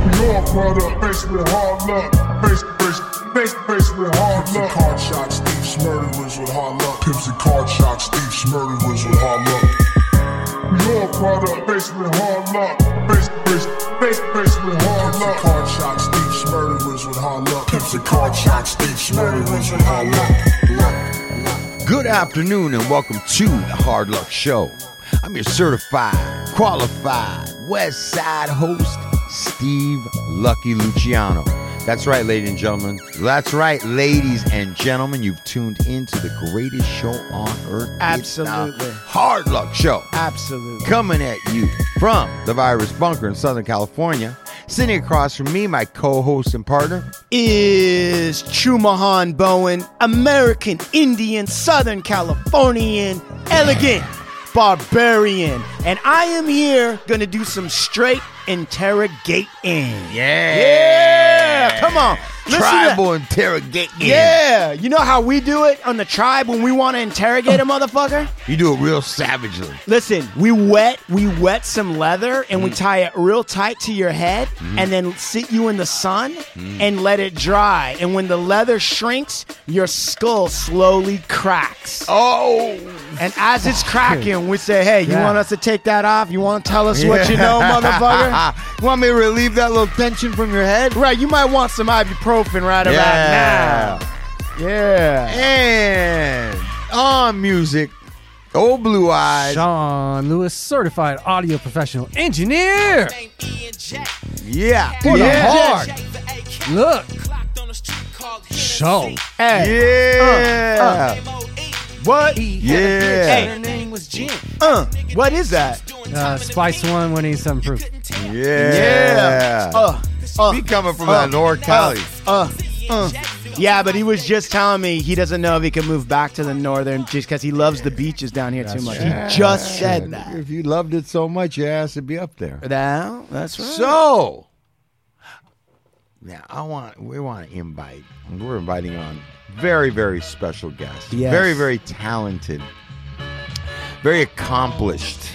We all product, faced with hard luck. Face, face, face, face with hard Pimps and luck. card shots, thieves, murderers with hard luck. Pimps and card shots, thieves, murderers with hard luck. We all product, faced with hard luck. Face, face, face, face with hard Pimps and luck. card shots, thieves, murderers with hard luck. Pimps and card shots, thieves, murderers with hard luck. luck. Good afternoon and welcome to the Hard Luck Show. I'm your certified, qualified West Side host, Steve Lucky Luciano. That's right, ladies and gentlemen. That's right, ladies and gentlemen. You've tuned into the greatest show on earth. Absolutely. Hard Luck Show. Absolutely. Coming at you from the Virus Bunker in Southern California. Sitting across from me, my co-host and partner, Is Chumahan Bowen, American Indian, Southern Californian, elegant, barbarian. And I am here gonna do some straight interrogating. Yeah. Yeah. Come on. Listen to that. Tribal interrogating. Yeah. You know how we do it on the tribe when we want to interrogate a motherfucker? You do it real savagely. Listen, we wet we wet some leather and Mm. we tie it real tight to your head and then sit you in the sun Mm. and let it dry. And when the leather shrinks, your skull slowly cracks. Oh. And as it's cracking, we say, "Hey, you Yeah. want us to take that off? You want to tell us what you know, motherfucker?" you want me to relieve that little tension from your head? right, you might want some ibuprofen right Yeah. about now. Yeah. And on music, old blue eyes. Sean Lewis, certified audio professional engineer. Yeah. For the yeah. hard. Look. Show. Hey. Yeah. Uh, uh. What? He yeah. Her name was Jen. Uh, what is that? Uh, Spice One when he's some proof. Yeah. Yeah. Uh, uh, He coming from uh, that North Cali. uh, uh. Yeah, but he was just telling me he doesn't know if he can move back to the northern just because he loves the beaches down here too much. He just said that. If you loved it so much, your ass would be up there. Now, that's right. So, now I want we want to invite. We're inviting on very very special guest. Yes. Very very talented, very accomplished,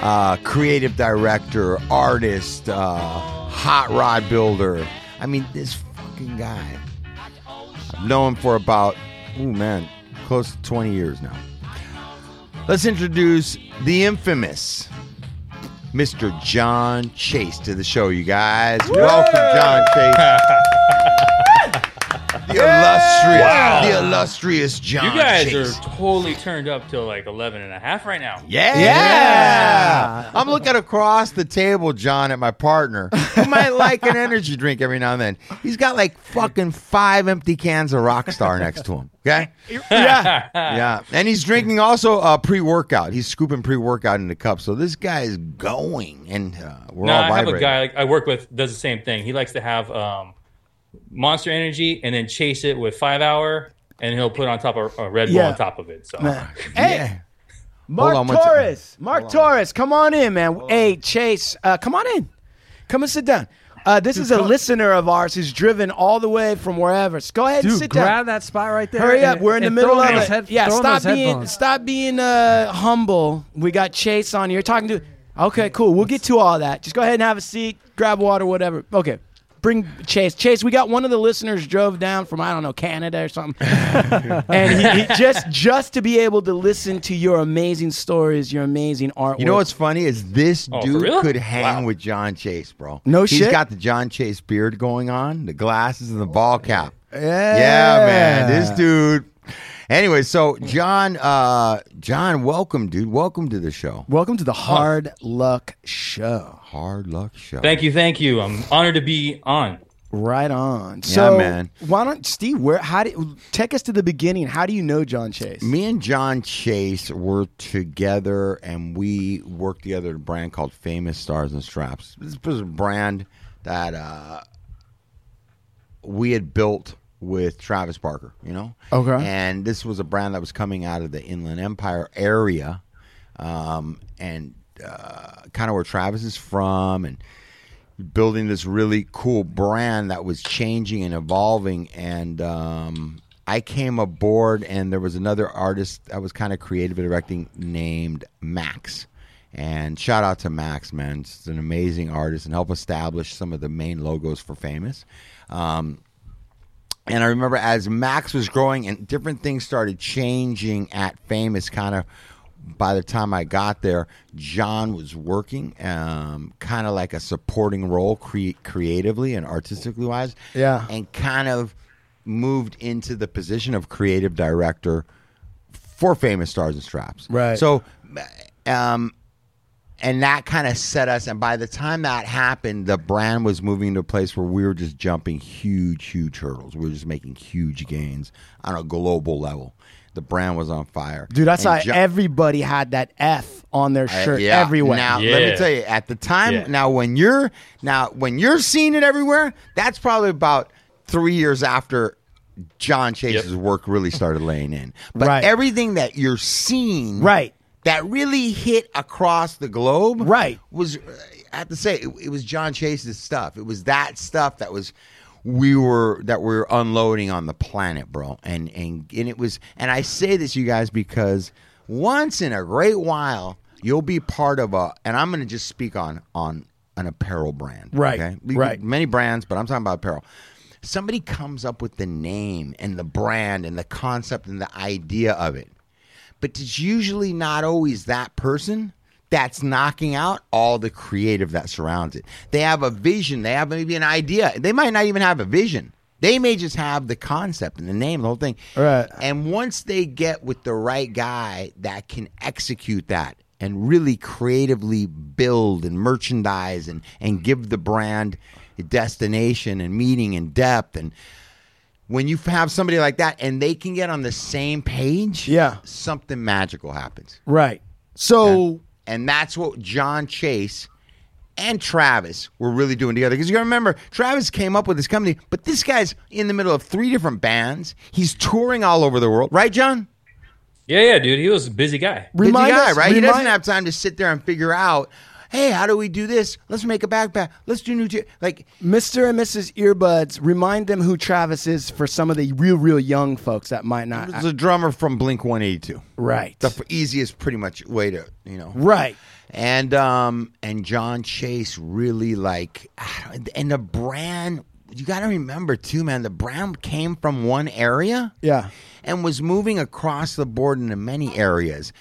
uh, creative director, artist, uh, hot rod builder. I mean, this fucking guy. I've known him for about oh man, close to twenty years now. Let's introduce the infamous Mr. Jon Chase to the show, you guys. Welcome, Jon Chase. the illustrious, Wow. the illustrious Jon You guys Chase. are totally turned up till like 11 and a half right now. yeah. Yeah. I'm looking across the table, Jon, at my partner, who might like an energy drink every now and then. He's got like fucking five empty cans of Rockstar next to him. Okay? yeah. yeah. And he's drinking also uh, pre workout. He's scooping pre workout in the cup. So this guy is going, and uh, we're No, all I have a guy like, I work with does the same thing. He likes to have um, Monster Energy and then chase it with five hour, and he'll put on top of a Red Bull Yeah. on top of it. So Hey, Yeah. Mark on one second. Torres. Mark Torres, come on in, man. Hey, Chase, uh, come on in. Come and sit down. Uh, this is a listener of ours who's driven all the way from wherever. So go ahead and sit grab down. Grab that spot right there. Hurry up, and- we're in the middle of in it. head- yeah, stop being headphones. stop being uh, humble. We got Chase on here talking to. Okay, cool. We'll get to all that. Just go ahead and have a seat, grab water, whatever. Okay. Bring Chase. Chase, we got one of the listeners drove down from I don't know Canada or something, and he, he just just to be able to listen to your amazing stories, your amazing artwork. You know what's funny is this Oh, dude real? could hang Wow. with Jon Chase, bro. No He's shit? He's got the Jon Chase beard going on, the glasses and the ball cap. Yeah, Yeah, man. This dude. Anyway, so Jon, uh, Jon, welcome, dude. Welcome to the show. Welcome to the Hard Luck Show. Hard luck show. thank you, thank you. I'm honored to be on. Right on. So, man. Why don't Steve? Where? How do? Take us to the beginning. How do you know Jon Chase? Me and Jon Chase were together, and we worked together at a brand called Famous Stars and Straps. This was a brand that uh, we had built with Travis Barker, you know. Okay. And this was a brand that was coming out of the Inland Empire area, um, and uh, kind of where Travis is from, and building this really cool brand that was changing and evolving. And um, I came aboard, and there was another artist that was kind of creative directing named Max. And shout out to Max, man. It's an amazing artist and help establish some of the main logos for Famous. Um, and I remember as Max was growing and different things started changing at Famous, kind of by the time I got there, Jon was working um, kind of like a supporting role cre- creatively and artistically wise. Yeah. And kind of moved into the position of creative director for Famous Stars and Straps. Right. So, um, and that kind of set us. And by the time that happened, the brand was moving to a place where we were just jumping huge, huge hurdles. We were just making huge gains on a global level. The brand was on fire, Dude, that's And why Jo- everybody had that F on their I- shirt yeah. everywhere. Now, let me tell you, at the time, Yeah. now when you're now when you're seeing it everywhere, that's probably about three years after Jon Chase's Yep. work really started laying in. But Right. everything that you're seeing, Right. That really hit across the globe, Right. was I have to say it, it was Jon Chase's stuff. It was that stuff that was we were that we are unloading on the planet, bro. And and and it was and I say this you guys because once in a great while you'll be part of a and I'm going to just speak on on an apparel brand. Right, Okay? We- right. Many brands, but I'm talking about apparel. Somebody comes up with the name and the brand and the concept and the idea of it but it's usually not always that person that's knocking out all the creative that surrounds it. They have a vision, they have maybe an idea. They might not even have a vision. They may just have the concept and the name, the whole thing. Right. And once they get with the right guy that can execute that and really creatively build and merchandise and, and give the brand a destination and meaning and depth and when you have somebody like that and they can get on the same page, Yeah. something magical happens. Right. So And that's what Jon Chase and Travis were really doing together. Because you got to remember, Travis came up with this company, but this guy's in the middle of three different bands. He's touring all over the world, right, Jon? Yeah, yeah, dude. He was a busy guy. Busy guy, us, right? he doesn't have time to sit there and figure out, hey, how do we do this? Let's make a backpack. Let's do new, t-. like Mr. and Mrs. Earbuds, remind them who Travis is for some of the real, real young folks that might not. There's a drummer from Blink 182. right. The easiest, pretty much, way to you know. right. And um and Jon Chase really like, and the brand. You got to remember too, man. The brand came from one area, Yeah. and was moving across the board into many areas.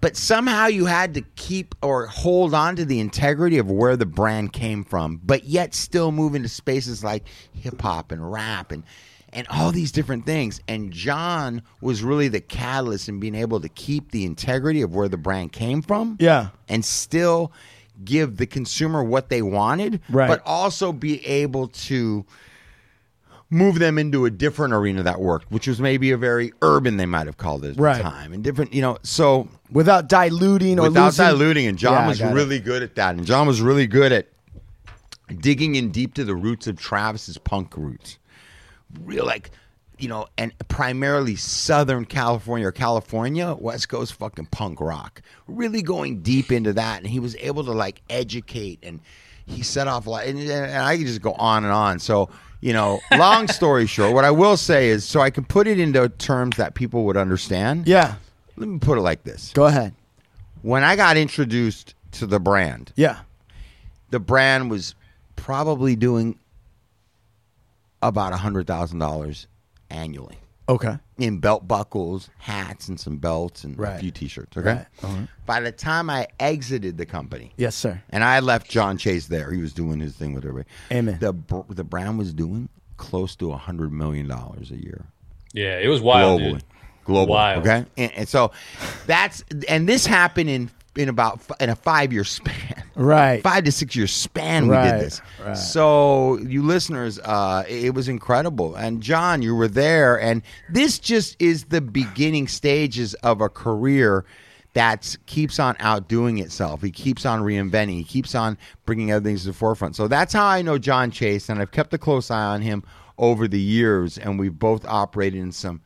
But somehow you had to keep or hold on to the integrity of where the brand came from, but yet still move into spaces like hip hop and rap and and all these different things. And Jon was really the catalyst in being able to keep the integrity of where the brand came from Yeah. and still give the consumer what they wanted, Right. but also be able to move them into a different arena that worked, which was maybe a very urban, they might have called it at Right. the time, and different, you know. So Without diluting or without losing. diluting, and Jon Yeah, was got it. really good at that, and Jon was really good at digging in deep to the roots of Travis's punk roots, real like. You know, and primarily Southern California or California, West Coast fucking punk rock. Really going deep into that, and he was able to like educate, and he set off a lot. And, and I could just go on and on. So, you know, long story short, what I will say is, so I can put it into terms that people would understand. Yeah. Let me put it like this: Go ahead. when I got introduced to the brand, Yeah. the brand was probably doing about a hundred thousand dollars annually Okay. in belt buckles, hats, and some belts and a few T-shirts. Okay. Right. Uh-huh. By the time I exited the company, Yes, sir. and I left Jon Chase there, he was doing his thing with everybody. Amen. The the brand was doing close to a hundred million dollars a year Yeah, it was wild, globally. dude. Global. Wild. Okay. And, and so that's and this happened in in about f- in a five year span. Right. Five to six year span we Right, did this. right. So you listeners, uh, it, it was incredible. And Jon, you were there, and this just is the beginning stages of a career that keeps on outdoing itself. He keeps on reinventing. He keeps on bringing other things to the forefront. So that's how I know Jon Chase, and I've kept a close eye on him over the years. And we've both operated in some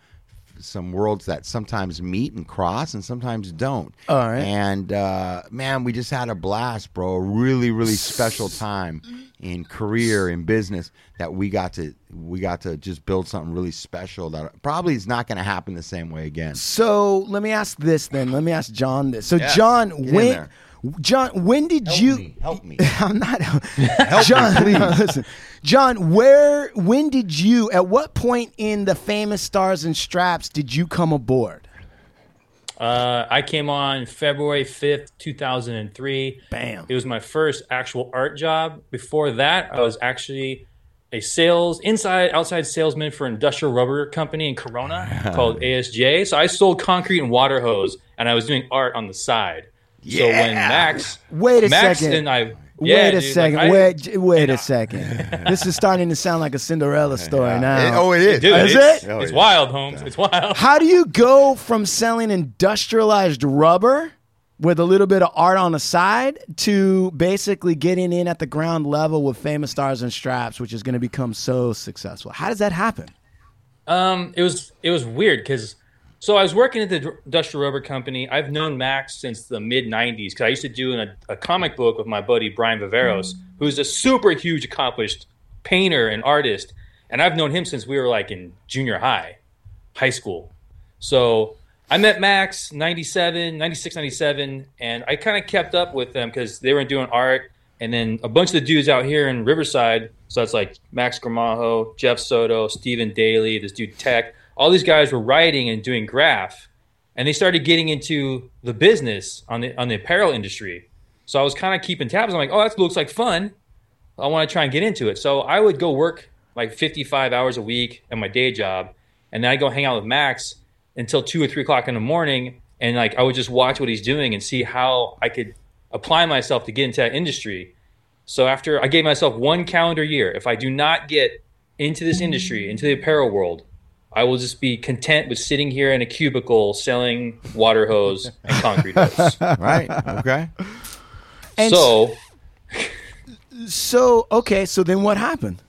some worlds that sometimes meet and cross, and sometimes don't. All right. And uh, man, we just had a blast, bro. A really, really special time in career in business that we got to we got to just build something really special that probably is not going to happen the same way again. So let me ask this then. Let me ask Jon this. So Yeah, Jon, get when. Jon, when did Help you? me, help me. I'm not. Jon, no, listen, Jon. Where? When did you? At what point in the famous Stars and Straps did you come aboard? Uh, I came on February 5th, 2003. Bam. It was my first actual art job. Before that, I was actually a sales, inside, outside salesman for an industrial rubber company in Corona called ASJ. So I sold concrete and water hose, and I was doing art on the side. So when Max, Wait a Max second. and I, yeah, wait a dude, second. like, I- wait. j- Wait a second. this is starting to sound like a Cinderella story It- now. oh, it is. Dude, Is it's, it? Oh, it's yeah. wild, Holmes. It's wild. How do you go from selling industrialized rubber with a little bit of art on the side to basically getting in at the ground level with famous stars and straps, which is going to become so successful? How does that happen? Um, it was it was weird because so I was working at the industrial rubber company. I've known Max since the mid '90s because I used to do an, a comic book with my buddy Brian Viveros, mm-hmm. who's a super huge, accomplished painter and artist, and I've known him since we were like in junior high, high school. So I met Max 97, 96, 97, and I kind of kept up with them because they were doing art. And then a bunch of the dudes out here in Riverside, so that's like Max Gramajo, Jeff Soto, Stephen Daly, this dude Tech, all these guys were writing and doing graph. And they started getting into the business on the on the apparel industry. So I was kind of keeping tabs. I'm like, oh, that looks like fun. I want to try and get into it. So I would go work like 55 hours a week at my day job, and then I go hang out with Max until two or three o'clock in the morning, and like I would just watch what he's doing and see how I could apply myself to get into that industry. So after I gave myself one calendar year, if I do not get into this industry, into the apparel world, I will just be content with sitting here in a cubicle selling water hose and concrete hose. Right. Okay. And so So, okay, so then what happened?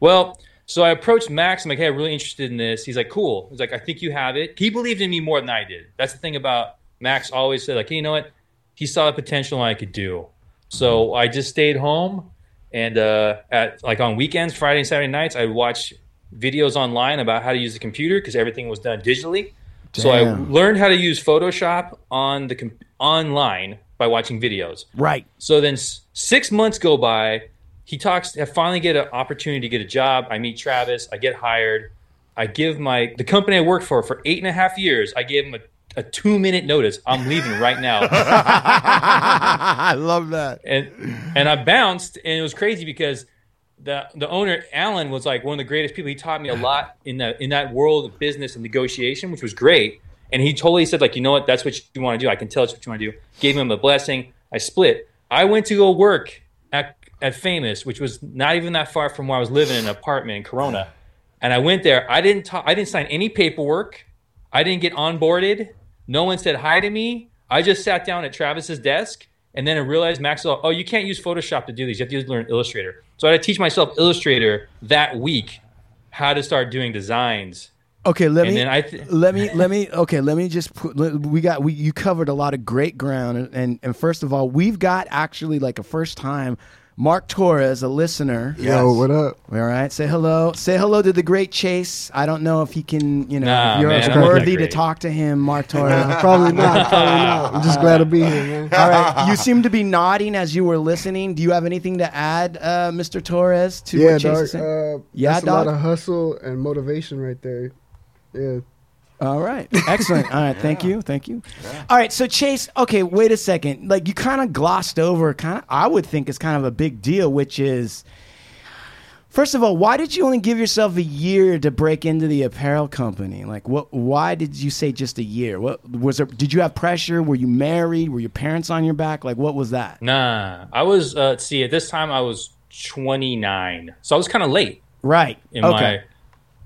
Well, so I approached Max. I'm like, hey, I'm really interested in this. He's like, cool. He's like, I think you have it. He believed in me more than I did. That's the thing about Max. Always said like, hey, you know what? He saw the potential I could do. So I just stayed home, and uh, at like on weekends, Friday and Saturday nights, I would watch videos online about how to use the computer because everything was done digitally. So I learned how to use Photoshop on the com- online by watching videos. Right. So then s- six months go by. He talks. I finally get an opportunity to get a job. I meet Travis. I get hired. I give my the company I worked for for eight and a half years. I gave him a, a two minute notice. I'm leaving right now, I love that. and and I bounced, and it was crazy because the the owner Alan was like one of the greatest people. He taught me a lot in that in that world of business and negotiation, which was great. And he totally said like, you know what, that's what you want to do. I can tell it's what you want to do. Gave him a blessing. I split. I went to go work at at Famous, which was not even that far from where I was living in an apartment in Corona. And I went there. I didn't talk. I didn't sign any paperwork. I didn't get onboarded. No one said hi to me. I just sat down at Travis's desk, and then I realized Maxwell. Oh, you can't use Photoshop to do these. You have to learn Illustrator. So I had to teach myself Illustrator that week, how to start doing designs. Okay, let And me then I th- let me let me okay, let me just put let- we got we you covered a lot of great ground and, and and first of all, we've got actually like a first time Mark Torres, a listener. Yo, what up? All right, say hello. Say hello to the great Chase. I don't know if he can, you know, Nah, if you're man, worthy to talk to him, Mark Torres. Probably not. Probably not. I'm just glad to be here, man. All right, you seem to be nodding as you were listening. Do you have anything to add, uh, Mr. Torres, to Yeah, what Chase dog. is saying? Uh, Yeah, that's dog? a lot of hustle and motivation right there. Yeah. All right. Excellent. All right. Thank you. Thank you. All right. So Chase, okay, wait a second. Like you kind of glossed over kind of I would think is kind of a big deal, which is First of all, why did you only give yourself a year to break into the apparel company? Like what why did you say just a year? What was there did you have pressure? Were you married? Were your parents on your back? Like what was that? Nah, I was. Uh, see, at this time I was 29, so I was kind of late. Right. in okay. my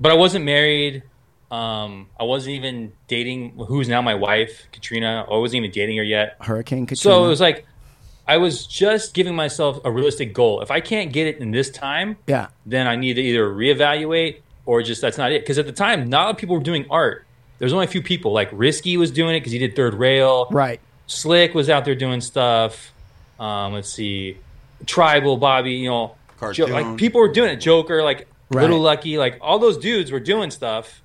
but I wasn't married. Um, I wasn't even dating who's now my wife, Katrina. I wasn't even dating her yet. Hurricane Katrina. So it was like I was just giving myself a realistic goal. If I can't get it in this time, yeah. then I need to either reevaluate or just that's not it. Because at the time, not a lot of people were doing art. There's only a few people. Like Risky was doing it because he did Third Rail. Right. Slick was out there doing stuff. Um, let's see, Tribal, Bobby, you know, Jo- like people were doing it. Joker, like Right. Little Lucky, like all those dudes were doing stuff,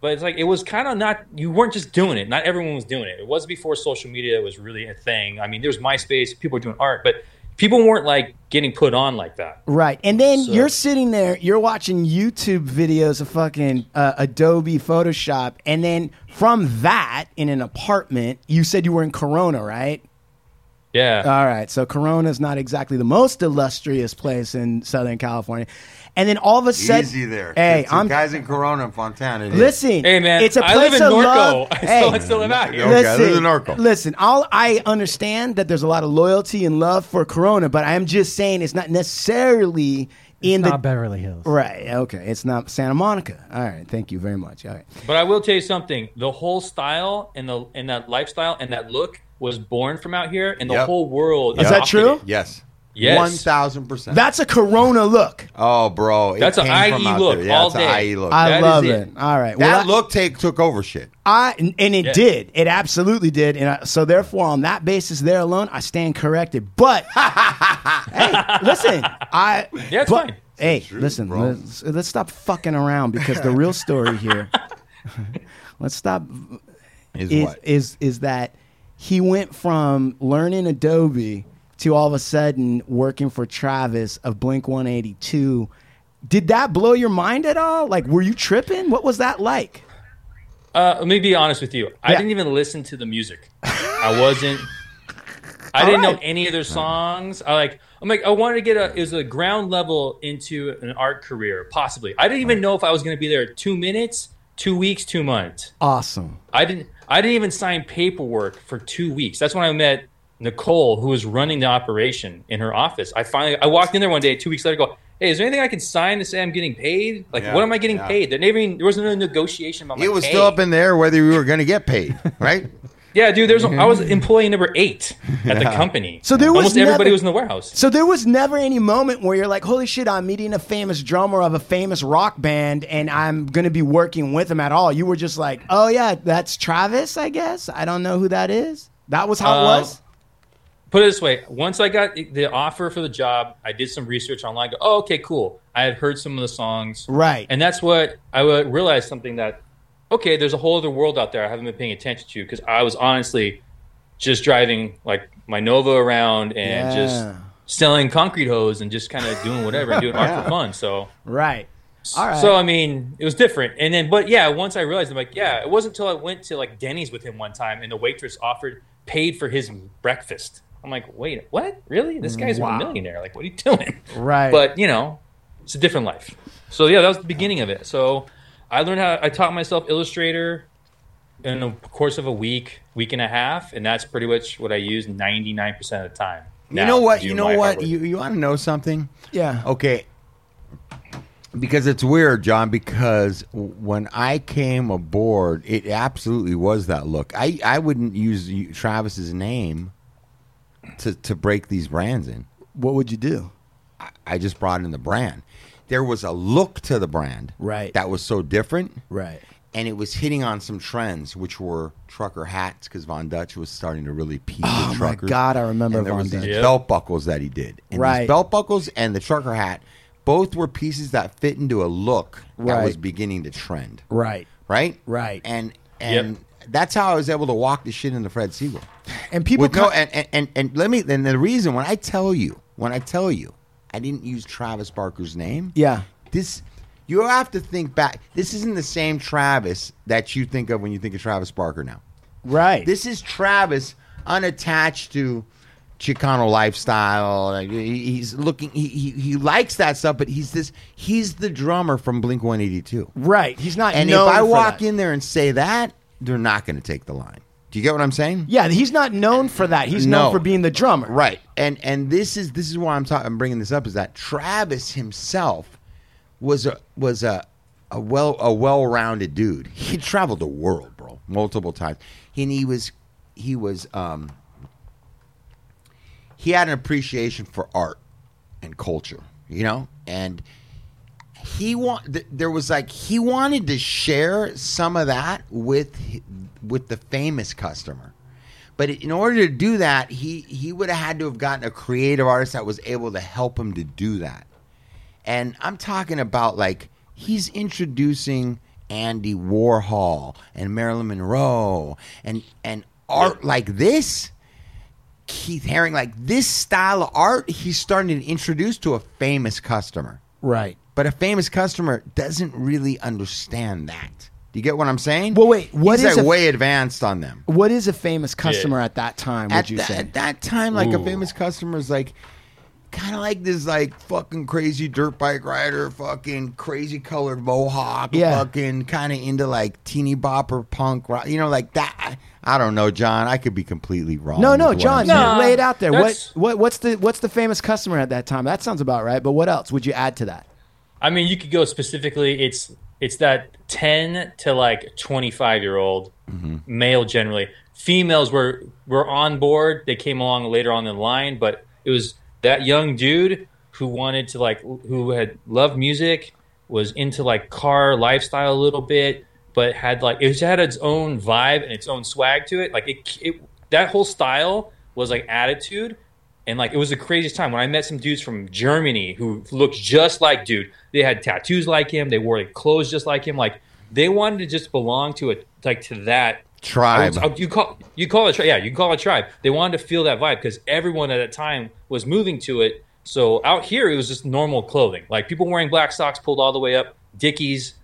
but it's like it was kind of not. You weren't just doing it. Not everyone was doing it. It was before social media was really a thing. I mean, there's MySpace. People were doing art, but people weren't like getting put on like that. Right. And then So- you're sitting there, you're watching YouTube videos of fucking uh, Adobe Photoshop. And then from that, in an apartment, you said you were in Corona, right? Yeah. All right. So Corona's not exactly the most illustrious place in Southern California. And then all of a sudden. Easy there. Hey, Two I'm. guys in Corona and Fontana. it is. Listen. Hey man, It's a place I live in of Norco. love. I still, I still live out here. Okay, Listen, this is Norco. listen. I'll, I understand that there's a lot of loyalty and love for Corona, but I'm just saying it's not necessarily in the Not Beverly Hills. right. Okay, it's not Santa Monica. All right, thank you very much. All right, But I will tell you something: the whole style and the and that lifestyle and that look was born from out here, and the Yep. whole world. Is that adopted true? it. Yes. Yes. One thousand percent. that's a Corona look. Oh, bro. it That's a came from IE out look there. Yeah, all it's a day. IE look. I That love is it. it. All right, that I- look take took over shit. I and it Yeah. did. It absolutely did. And I, so therefore, on that basis, there alone, I stand corrected. But hey, listen, I Yeah, it's but- fine. Hey, true, listen, bro. let's, let's stop fucking around because the real story here. let's stop. Is, Is, what? is is that he went from learning Adobe to all of a sudden working for Travis of Blink 182. Did that blow your mind at all? Like, were you tripping? What was that like? Uh, let me be honest with you. I didn't even listen to the music. I wasn't. I didn't know any of their songs. I like. I'm like. I wanted to get a. It was a ground level into an art career, possibly. I didn't even know if I was going to be there two minutes, two weeks, two months. Awesome. I didn't. I didn't even sign paperwork for two weeks. That's when I met Nicole, who was running the operation in her office. I finally. I walked in there one day. Two weeks later, go. Hey, is there anything I can sign to say I'm getting paid? Like, Yeah, what am I getting yeah. paid? There never even, there wasn't a negotiation about my It was pay. still up in there whether you were going to get paid, right? Yeah, dude. There's I was employee number eight at the company. So there was almost everybody never- was in the warehouse. So there was never any moment where you're like, "Holy shit, I'm meeting a famous drummer of a famous rock band, and I'm going to be working with him at all." You were just like, "Oh yeah, that's Travis, I guess. I don't know who that is." That was how it Uh, was. Put it this way: once I got the offer for the job, I did some research online. Go, oh, okay, cool. I had heard some of the songs, Right. And that's what I would realize something that okay, there's a whole other world out there I haven't been paying attention to because I was honestly just driving like my Nova around and Yeah. just selling concrete hose and just kind of doing whatever and doing art for fun. So. Right. All right. So I mean, it was different. And then, but yeah, once I realized, I'm like, yeah, it wasn't until I went to like Denny's with him one time, and the waitress offered paid for his breakfast. I'm like, wait, what? Really? This guy's Wow. a millionaire. Like, what are you doing? Right. But you know, it's a different life. So yeah, that was the beginning of it. So I learned how I taught myself Illustrator in the course of a week, week and a half, and that's pretty much what I use 99 percent of the time. you know what? You know what? You, you want to know something? yeah. Okay. Because it's weird, Jon, because when I came aboard, it absolutely was that look. I, I wouldn't use Travis's name to, to break these brands in. What would you do? I just brought in the brand. There was a look to the brand Right. that was so different, Right. and it was hitting on some trends, which were trucker hats, because Von Dutch was starting to really appeal Oh, to my. God, I remember and there Von was these Dutch. Yep. belt buckles that he did, and Right. these belt buckles and the trucker hat, both were pieces that fit into a look that was beginning to trend, Right. right? Right. and and that's how I was able to walk the shit into Fred Segal. And people With no, and, and, and, and let me, and the reason when I tell you, when I tell you, I didn't use Travis Barker's name. Yeah. This, you have to think back. This isn't the same Travis that you think of when you think of Travis Barker now. Right. This is Travis unattached to Chicano lifestyle. Like, He's looking, he, he, he likes that stuff, but he's this, he's the drummer from Blink 182. right. He's not And if I walk that. in there and say that, they're not going to take the line. Do you get what I'm saying? Yeah, he's not known for that. He's No. known for being the drummer. Right. And and this is this is why I'm talking. I'm bringing this up is that Travis himself was a was a a well a well rounded dude. He traveled the world, bro, multiple times, and he was he was um he had an appreciation for art and culture, you know, and he want th- there was like he wanted to share some of that with with the famous customer but in order to do that he he would have had to have gotten a creative artist that was able to help him to do that and i'm talking about like he's introducing Andy Warhol and Marilyn Monroe and and art like this. Keith Haring, like this style of art, he's starting to introduce to a famous customer. Right. But a famous customer doesn't really understand that. Do you get what I'm saying? Well, wait, what He's is like a- way advanced on them. What is a famous customer at that time? Would At, you tha- say? at that time, like a famous customer is like kind of like this like fucking crazy dirt bike rider, fucking crazy colored mohawk, Yeah. fucking kind of into like teeny bopper punk rock, you know, like that. I don't know, Jon. I could be completely wrong. no, with no, what I'm Jon, saying. No, lay it out there. What, what, what's the, what's the famous customer at that time? That sounds about right. But what else would you add to that? I mean, you could go specifically. It's it's that ten to like twenty five year old mm-hmm. male generally. Females were were on board. They came along later on in the line, but it was that young dude who wanted to like who had loved music, was into like car lifestyle a little bit, but had like it had its own vibe and its own swag to it. Like it, it that whole style was like attitude and like it was the craziest time when I met some dudes from Germany who looked just like dude. They had tattoos like him. They wore like, clothes just like him. Like they wanted to just belong to it, like to that Tribe. I would- you call you call it tri- yeah you can call it a tribe. They wanted to feel that vibe because everyone at that time was moving to it. So out here it was just normal clothing, like people wearing black socks pulled all the way up, Dickies,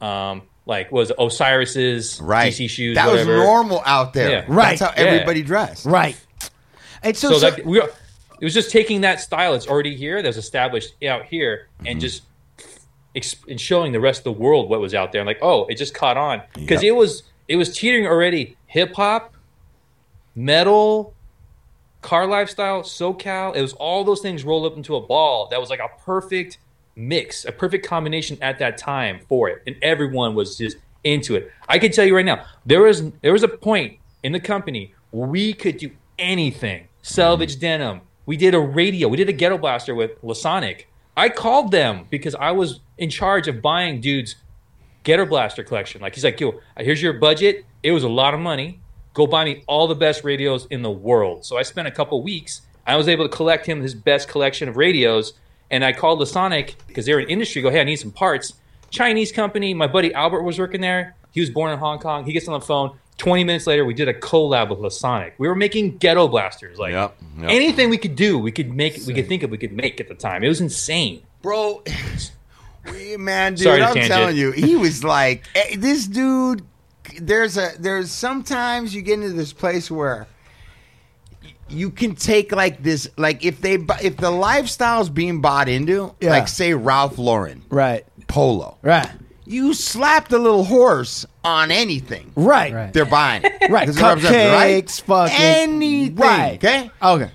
um, like was Osiris's right. DC shoes. that whatever. was normal out there. Yeah. Right. That's how Yeah. everybody dressed. Right. And so, so, so- like we are, it was just taking that style. That's already here. That's established out here and mm-hmm. just ex- and showing the rest of the world what was out there. And like oh it just caught on. Because Yep. it was it was teetering already. Hip hop metal car lifestyle socal it was all those things rolled up into a ball that was like a perfect mix a perfect combination at that time for it. And everyone was just into it. I can tell you right now there was there was a point in the company where we could do anything salvage denim we did a radio we did a ghetto blaster with lasonic i called them because i was in charge of buying dudes Ghetto Blaster collection. Like he's like, yo, here's your budget. It was a lot of money. Go buy me all the best radios in the world. So I spent a couple weeks. I was able to collect him his best collection of radios, and I called Lasonic because they're in industry. Go, hey, I need some parts. Chinese company. My buddy Albert was working there. He was born in Hong Kong. He gets on the phone. Twenty minutes later, we did a collab with Lasonic. We were making ghetto blasters. Like Yep, yep. anything we could do, we could make. We could think of. We could make at the time. It was insane. bro. we- Man, dude, Sorry I'm tangent. telling you, he was like eh, this dude. There's a there's sometimes you get into this place where you can take like this, like if they if the lifestyle's being bought into, Yeah. like say Ralph Lauren right. polo, Right. You slap the little horse on anything. Right. Right. They're buying it. Right. Does it represent it, right? Cupcakes, fucking anything. Right. Okay. Okay.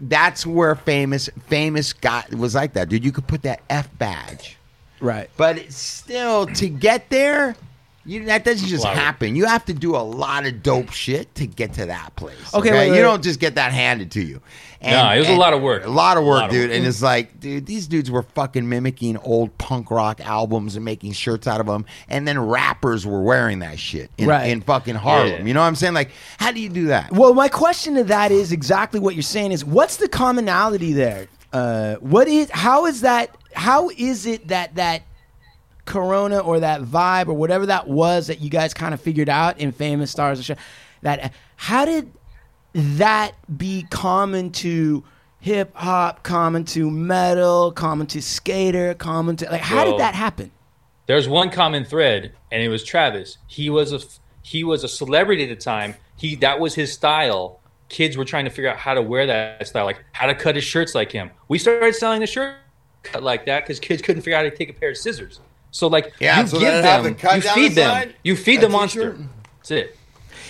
That's where famous famous got was like that, dude. You could put that F badge. Right. But it's still to get there, you that doesn't just Lot of- happen. You have to do a lot of dope shit to get to that place. Okay, Okay, wait, wait. you don't just get that handed to you. And, No, it was a lot of work. A lot of work, lot of dude. work. And it's like, dude, these dudes were fucking mimicking old punk rock albums and making shirts out of them, and then rappers were wearing that shit in, Right. in fucking Harlem. Yeah. You know what I'm saying? Like, how do you do that? Well, my question to that is exactly what you're saying. Is what's the commonality there? Uh, what is? How is that? How is it that that Corona or that vibe or whatever that was that you guys kind of figured out in Famous Stars of Show? That how did that be common to hip hop, common to metal, common to skater, common to like? How did that happen? There's one common thread, and it was Travis. He was a he was a celebrity at the time. He that was his style. Kids were trying to figure out how to wear that style, like how to cut his shirts like him. We started selling the shirt cut like that because kids couldn't figure out how to take a pair of scissors. So like Yeah, you so give them, the you feed the them, side, you feed the monster. t-shirt. That's it.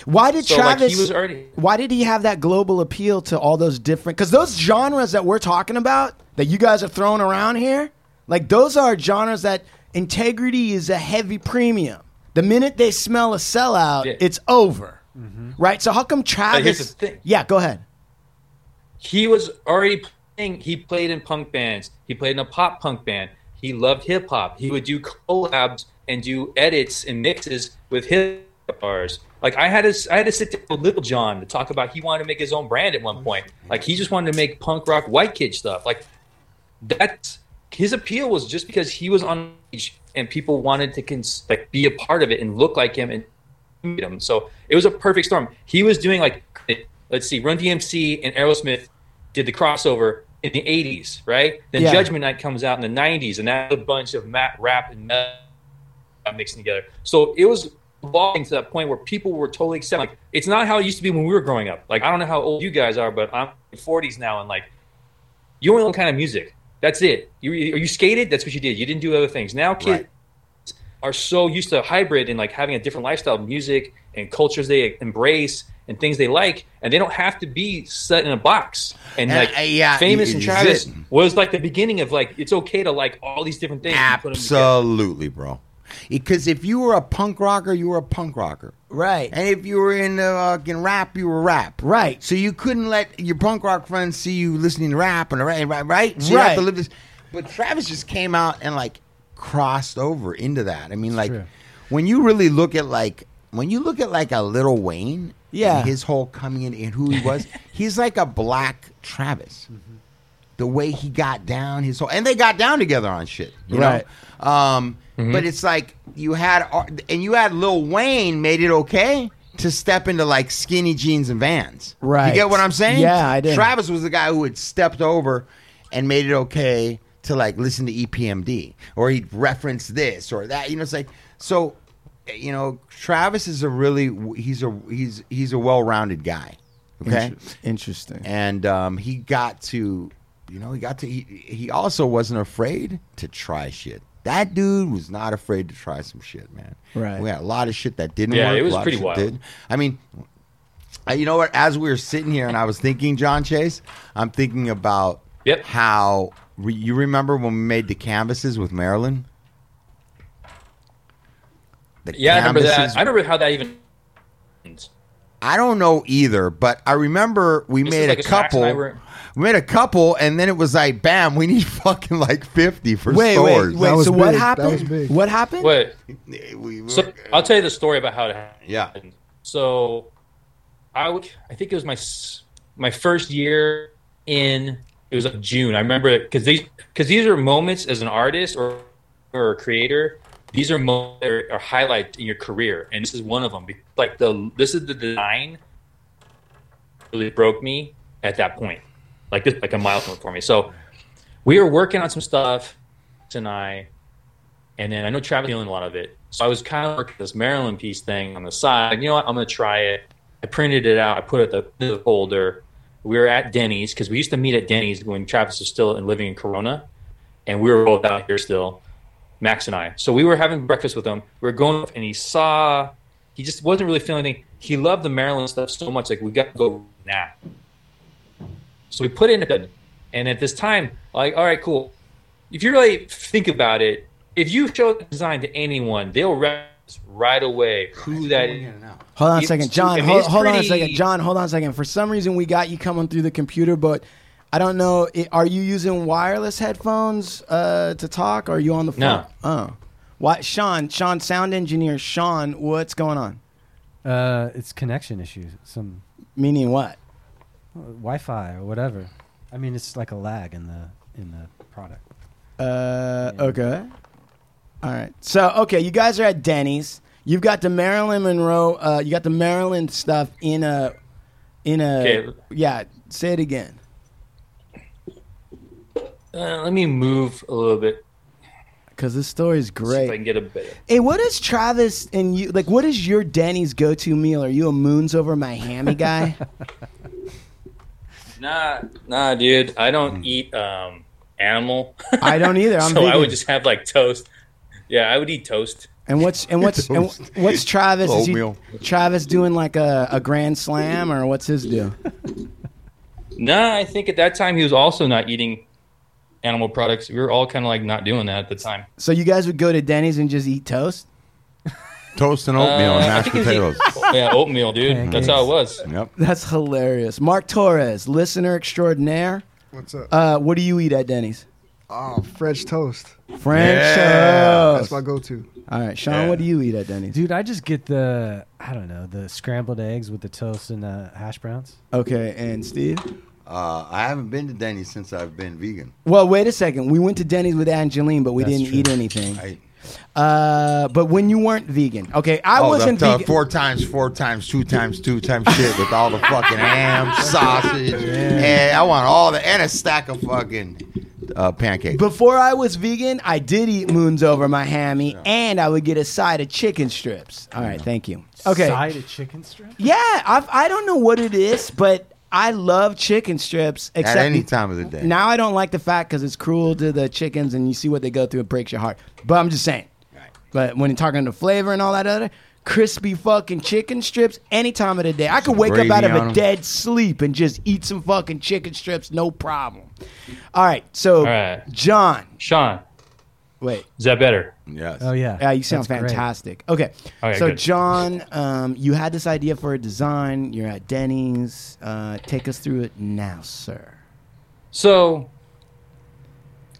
Why did So, like, Travis? he was already- Why did he have that global appeal to all those different? Because those genres that we're talking about, that you guys are throwing around here, like those are genres that integrity is a heavy premium. The minute they smell a sellout, Yeah. it's over, mm-hmm. right? So how come Travis? here's the thing. Yeah, go ahead. he was already playing. He played in punk bands. He played in a pop punk band. He loved hip hop. He would do collabs and do edits and mixes with hip bars. Like I had to, I had to sit down with Lil Jon to talk about. He wanted to make his own brand at one oh, point. Like he just wanted to make punk rock white kid stuff. Like that's his appeal was just because he was on stage and people wanted to cons- like be a part of it and look like him and meet him. So it was a perfect storm. He was doing like let's see, Run DMC and Aerosmith did the crossover in the 80s, right? Then Yeah. Judgment Night comes out in the 90s, and that's a bunch of mat rap and metal mixing together. So it was evolving to that point where people were totally accepting. Like, it's not how it used to be when we were growing up. Like, I don't know how old you guys are, but I'm in 40s now, and like, you only one kind of music. That's it. You, you you skated. That's what you did. You didn't do other things. Now kids Right. are so used to hybrid and like having a different lifestyle, music and cultures they embrace and things they like, and they don't have to be set in a box. And, like uh, yeah, famous and Travis it- was like the beginning of like it's okay to like all these different things. and put 'em together. Absolutely, bro. Because if you were a punk rocker, you were a punk rocker. Right. And if you were in uh, rap, you were rap. Right. So you couldn't let your punk rock friends see you listening to rap and right, right, right. So you have to live this. But Travis just came out and like crossed over into that. I mean, like true. when you really look at like when you look at like a Lil Wayne, Yeah. his whole coming in and who he was, he's like a black Travis. The way he got down, his whole and they got down together on shit, you Right. know. Um, But it's like you had and you had Lil Wayne made it okay to step into like skinny jeans and Vans. Right. You get what I'm saying? Yeah, I did. Travis was the guy who had stepped over and made it okay to like listen to EPMD or he'd reference this or that. You know, it's like so. You know, Travis is a really he's a he's he's a well-rounded guy. Okay, Interesting. and um, he got to, you know, he got to. He, he also wasn't afraid to try shit. That dude was not afraid to try some shit, man. Right. We had a lot of shit that didn't Yeah, work. it was a lot of pretty shit wild. Did. I mean, you know what? As we were sitting here and I was thinking, Jon Chase, I'm thinking about Yep. how re, you remember when we made the canvases with Marilyn. The Yeah, I remember that. canvases- I remember how that even. I don't know either, but I remember we This made like a a Max and I couple. were- We made a couple, and then it was like, bam, we need fucking like fifty for wait, stores. wait, wait. That So what big. That happened? What happened? Wait. We were- So I'll tell you the story about how it happened. Yeah. So I would, I think it was my my first year in. It was like June. I remember it because these because these are moments as an artist or or a creator. These are moments are, highlights in your career, and this is one of them. Like the this is the design really broke me at that point. Like this, like a milestone for me. So we were working on some stuff, I, and then I know Travis feeling a lot of it. So I was kind of working this Marilyn piece thing on the side. Like, you know what? I'm gonna try it. I printed it out. I put it in the, the folder. We were at Denny's because we used to meet at Denny's when Travis was still and living in Corona, and we were both out here still, Max and I. So we were having breakfast with him. We were going, and he saw. He just wasn't really feeling anything. He loved the Marilyn stuff so much. Like we got to go now. So we put in a good. And at this time, like, all right, cool. If you really think about it, if you show the design to anyone, they'll recognize right away who that is. Hold on a second, Jon. I mean, hold it's hold on a second, Jon. Hold on a second. For some reason, we got you coming through the computer, but I don't know. i- Are you using wireless headphones uh, to talk? Or are you on the phone? No. Oh, why, Sean? Sean, sound engineer. Sean, what's going on? Uh, it's connection issues. Some Meaning what? uh, Wi-Fi or whatever. I mean, it's like a lag in the in the product. Uh, Yeah. okay. All right. So, okay, you guys are at Denny's. You've got the Marilyn Monroe. Uh, you got the Marilyn stuff in a, in a. Okay. Yeah. Say it again. Uh, let me move a little bit. Because this story is See if I great. can get a bit. Hey, what is Travis and you like? What is your Denny's go-to meal? Are you a moons over my hammy guy? Nah, nah, dude. I don't eat um, animal. I don't either. I'm so I would just have like toast. Yeah, I would eat toast. and what's and what's and what's Travis? Is he, Travis doing like a, a grand slam or what's his deal? Nah, I think at that time he was also not eating animal products. We were all kind of like not doing that at the time. So you guys would go to Denny's and just eat toast? toast and oatmeal Uh, and mashed think it was potatoes. eat- yeah, oatmeal, dude. That's how it was. Yep. That's hilarious. Mark Torres, listener extraordinaire. What's up? Uh, what do you eat at Denny's? Oh, French toast. French Yeah. toast. That's my go-to. All right, Sean, Yeah. what do you eat at Denny's? Dude, I just get the I don't know the scrambled eggs with the toast and the hash browns. Okay, and Steve? Uh, I haven't been to Denny's since I've been vegan. Well, wait a second. We went to Denny's with Angeline, but we That's didn't true. eat anything. I, Uh, but when you weren't vegan, okay, I oh, wasn't the, the vegan. four times, four times, two times, two times shit with all the fucking ham, sausage, and I want all the and a stack of fucking uh, pancakes. Before I was vegan, I did eat moons over my hammy, and I would get a side of chicken strips. All right, thank you. Okay, Side of chicken strip. yeah, I've, I don't know what it is, but I love chicken strips. Except At any time of the day. Now I don't like the fact because it's cruel to the chickens, and you see what they go through. It breaks your heart. But I'm just saying. But when you're talking the flavor and all that other crispy fucking chicken strips, any time of the day, I could wake up out of a a 'em. dead sleep and just eat some fucking chicken strips, no problem. All right, so All right. Jon, Sean, wait. is that better? yes. Oh yeah. Yeah, you sound That's great. fantastic. Okay, Okay, so good. Jon, um, you had this idea for a design. You're at Denny's. Uh, take us through it now, sir. So,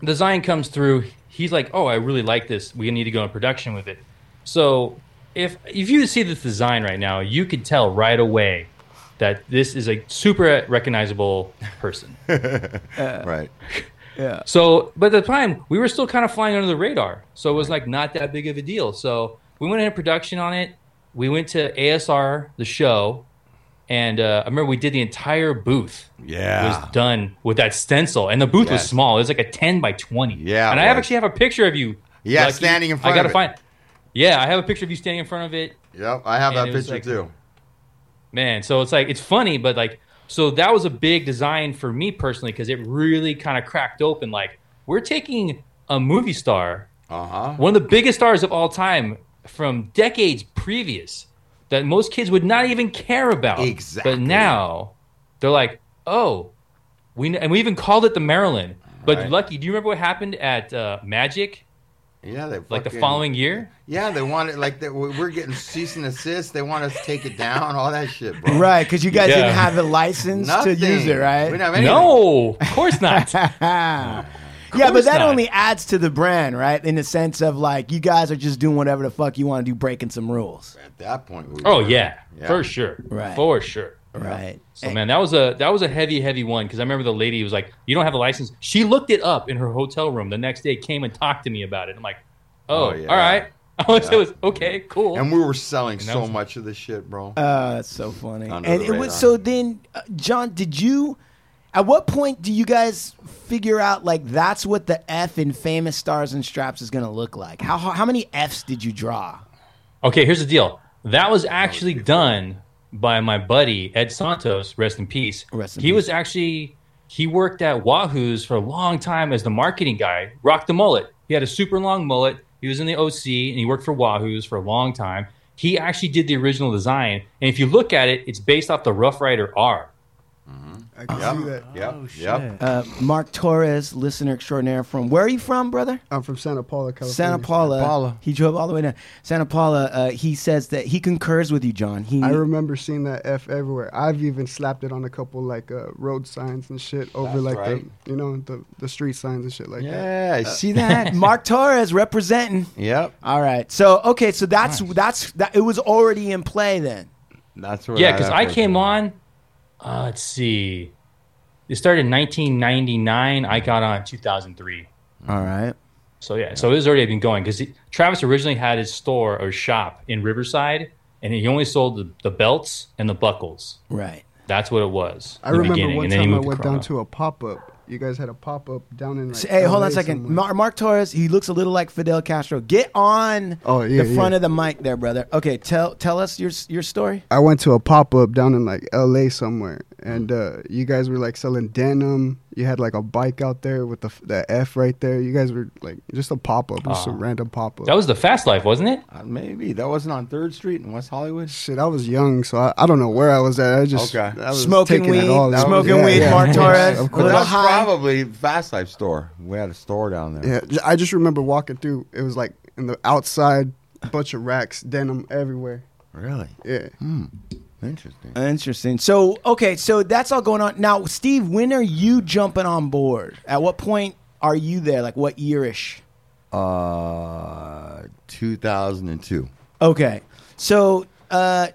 design comes through. He's like, "Oh, I really like this. We need to go in production with it." So, if if you see this design right now, you could tell right away that this is a super recognizable person. Right. So, but at the time, we were still kind of flying under the radar. So it was like not that big of a deal. So we went into production on it. We went to ASR, the show, and uh, I remember we did the entire booth. Yeah. It was done with that stencil, and the booth was small. It was like a ten by twenty. Yeah, and I was. actually have a picture of you. Yeah, Lucky. standing in front of it. I gotta of it. find. Yeah, I have a picture of you standing in front of it. Yep. I have that picture like- too. Man, so it's like it's funny, but like so that was a big design for me personally because it really kind of cracked open. Like we're taking a movie star, Uh huh. one of the biggest stars of all time from decades previous, that most kids would not even care about. Exactly. But now they're like, oh, we and we even called it the Marilyn. But Right. Lucky, do you remember what happened at uh, Magic Yeah, they like the following year? Yeah, they want it like that. We're getting cease and desist. They want us to take it down. All that shit, bro. Right, because you guys Yeah. didn't have the license Nothing. to use it, right? We didn't have. No, of course not. yeah, but that not. only adds to the brand, right? In the sense of like you guys are just doing whatever the fuck you want to do, breaking some rules, At that point, we Oh were- yeah, Yeah. for sure, Right. for sure. Right? So man, that was a that was a heavy, heavy one because I remember the lady was like, "You don't have a license." She looked it up in her hotel room the next day, came and talked to me about it. I'm like, "Oh, Oh, yeah. all right." I was, it was okay, cool. And we were selling so was- much of this shit, bro. Uh, that's so funny. Under and it was so then, uh, Jon, did you? At what point do you guys figure out like that's what the F in famous stars and straps is going to look like? How how many Fs did you draw? Okay, here's the deal. That was actually done by my buddy Ed Santos, rest in peace. Rest in he peace. was actually he worked at Wahoo's for a long time as the marketing guy. Rocked the mullet. He had a super long mullet. He was in the OC and he worked for Wahoo's for a long time. He actually did the original design, and if you look at it, it's based off the Rough Rider R. Mm-hmm. I can Yep. see that. Yep. Oh, shit. Yep. Uh, Mark Torres, listener extraordinaire from where are you from, brother? I'm from Santa Paula, California. Santa Paula. Paula. He drove all the way down. Santa Paula. Uh, he says that he concurs with you, Jon. He I remember seeing that F everywhere. I've even slapped it on a couple like uh, road signs and shit over That's like right. the you know the the street signs and shit like that. Yeah. I see see that Mark Torres representing. Yep. All right. So okay. So that's that's that. It was already in play then. That's where. Yeah, because I effort came came. on. Uh, let's see. It started in 1999. I got on in 2003. All right. So yeah, so it was already been going because Travis originally had his store or shop in Riverside, and he only sold the, the belts and the buckles. Right. That's what it was. I remember beginning, one and then he time I went down to a pop up. You guys had a pop up down in like. Hey, hold on a second. Mar- Mark Torres. He looks a little like Fidel Castro. Get on Oh, yeah, the front yeah. of the mic there, brother. Okay. Tell tell us your your story. I went to a pop up down in like L.A. somewhere, and uh, you guys were like selling denim. You had like a bike out there with the f- the F right there. You guys were like just a pop up, just a Aw. random pop up. That was the Fast Life, wasn't it? Uh, maybe that wasn't on Third Street in West Hollywood. Shit, I was young, so I, I don't know where I was at. I just Okay. I was Smoking taking weed, it all. That was- smoking yeah, weed, yeah, Mark of course, Torres. of course. little That's high. probably Fast Life store. We had a store down there. Yeah, j- I just remember walking through. It was like in the outside, bunch of racks, denim everywhere. Really Yeah, interesting. Interesting. So okay, so that's all going on now. Steve, when are you jumping on board? At what point are you there? Like what yearish? Uh, 2002. Okay, so uh,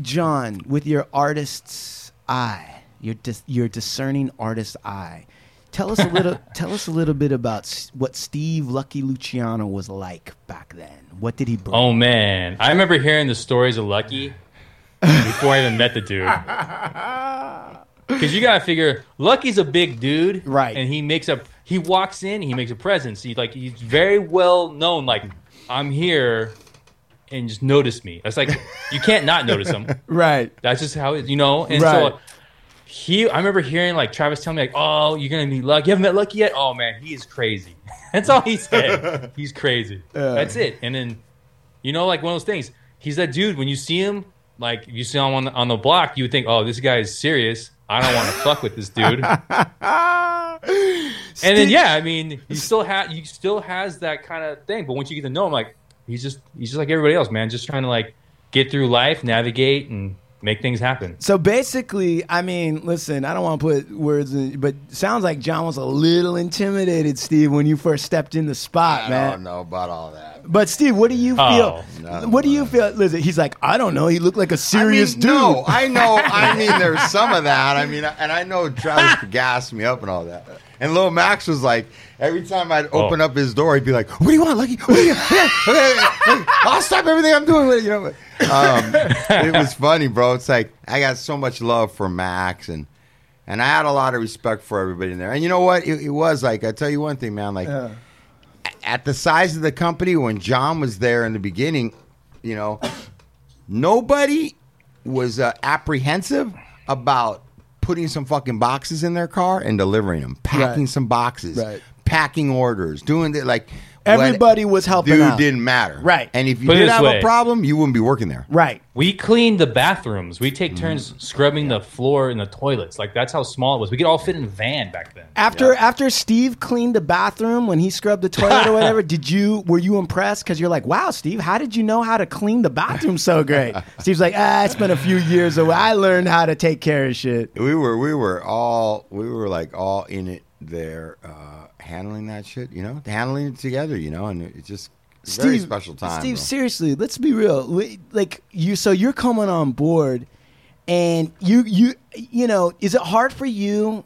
Jon, with your artist's eye, Your dis- your discerning artist's eye. Tell us a little. tell us a little bit about s- what Steve Lucky Luciano was like back then. What did he bring? Oh man, I remember hearing the stories of Lucky before I even met the dude. Because you gotta figure, Lucky's a big dude, Right. And he makes a he walks in, he makes a presence. He like he's very well known. Like I'm here, and just notice me. It's like you can't not notice him. Right. That's just how it, you know. And Right. so he, I remember hearing like Travis tell me like, "Oh, you're gonna meet Lucky. You haven't met Lucky yet? Oh man, he is crazy." That's all he said. He's crazy. That's it. And then, you know, like one of those things. He's that dude. When you see him, like if you see him on the, on the block, you would think, "Oh, this guy is serious. I don't want to fuck with this dude." And then yeah, I mean, he still ha- he still has that kind of thing. But once you get to know him, like he's just he's just like everybody else, man. Just trying to like get through life, navigate, and make things happen. So basically, I mean, listen, I don't want to put words in, but sounds like Jon was a little intimidated, Steve, when you first stepped in the spot, I man. I don't know about all that. But Steve, what do you oh. feel? Oh. No, what do you feel? Listen, he's like, I don't know. He looked like a serious I mean, dude. No, I know. I mean, there's some of that. I mean, and I know Travis could gas me up and all that. And Lil Max was like, every time I'd open Oh. up his door, he'd be like, "What do you want, Lucky? What do you want? I'll stop everything I'm doing." with it." You know, um, it was funny, bro. It's like I got so much love for Max, and and I had a lot of respect for everybody in there. And you know what? It, it was like I tell you one thing, man. Like at the size of the company when Jon was there in the beginning, you know, nobody was uh, apprehensive about putting some fucking boxes in their car and delivering them, packing Right. some boxes, Right. packing orders, doing it like Everybody was helping Dude out. didn't matter, Right. And if you Put it did this have way. a problem, you wouldn't be working there. Right. We cleaned the bathrooms. We take turns scrubbing the floor and the toilets. Like that's how small it was. We could all fit in a van back then. After after Steve cleaned the bathroom when he scrubbed the toilet or whatever, did you were you impressed? Because you're like, wow, Steve, how did you know how to clean the bathroom so great? Steve's like, ah, it's been a few years away. I learned how to take care of shit. We were we were all we were like all in it there, uh, handling that shit, you know, handling it together, you know, and it's just a very special time. Steve, bro. seriously, let's be real. We- Like you, so you're coming on board, and you, you, you know, is it hard for you?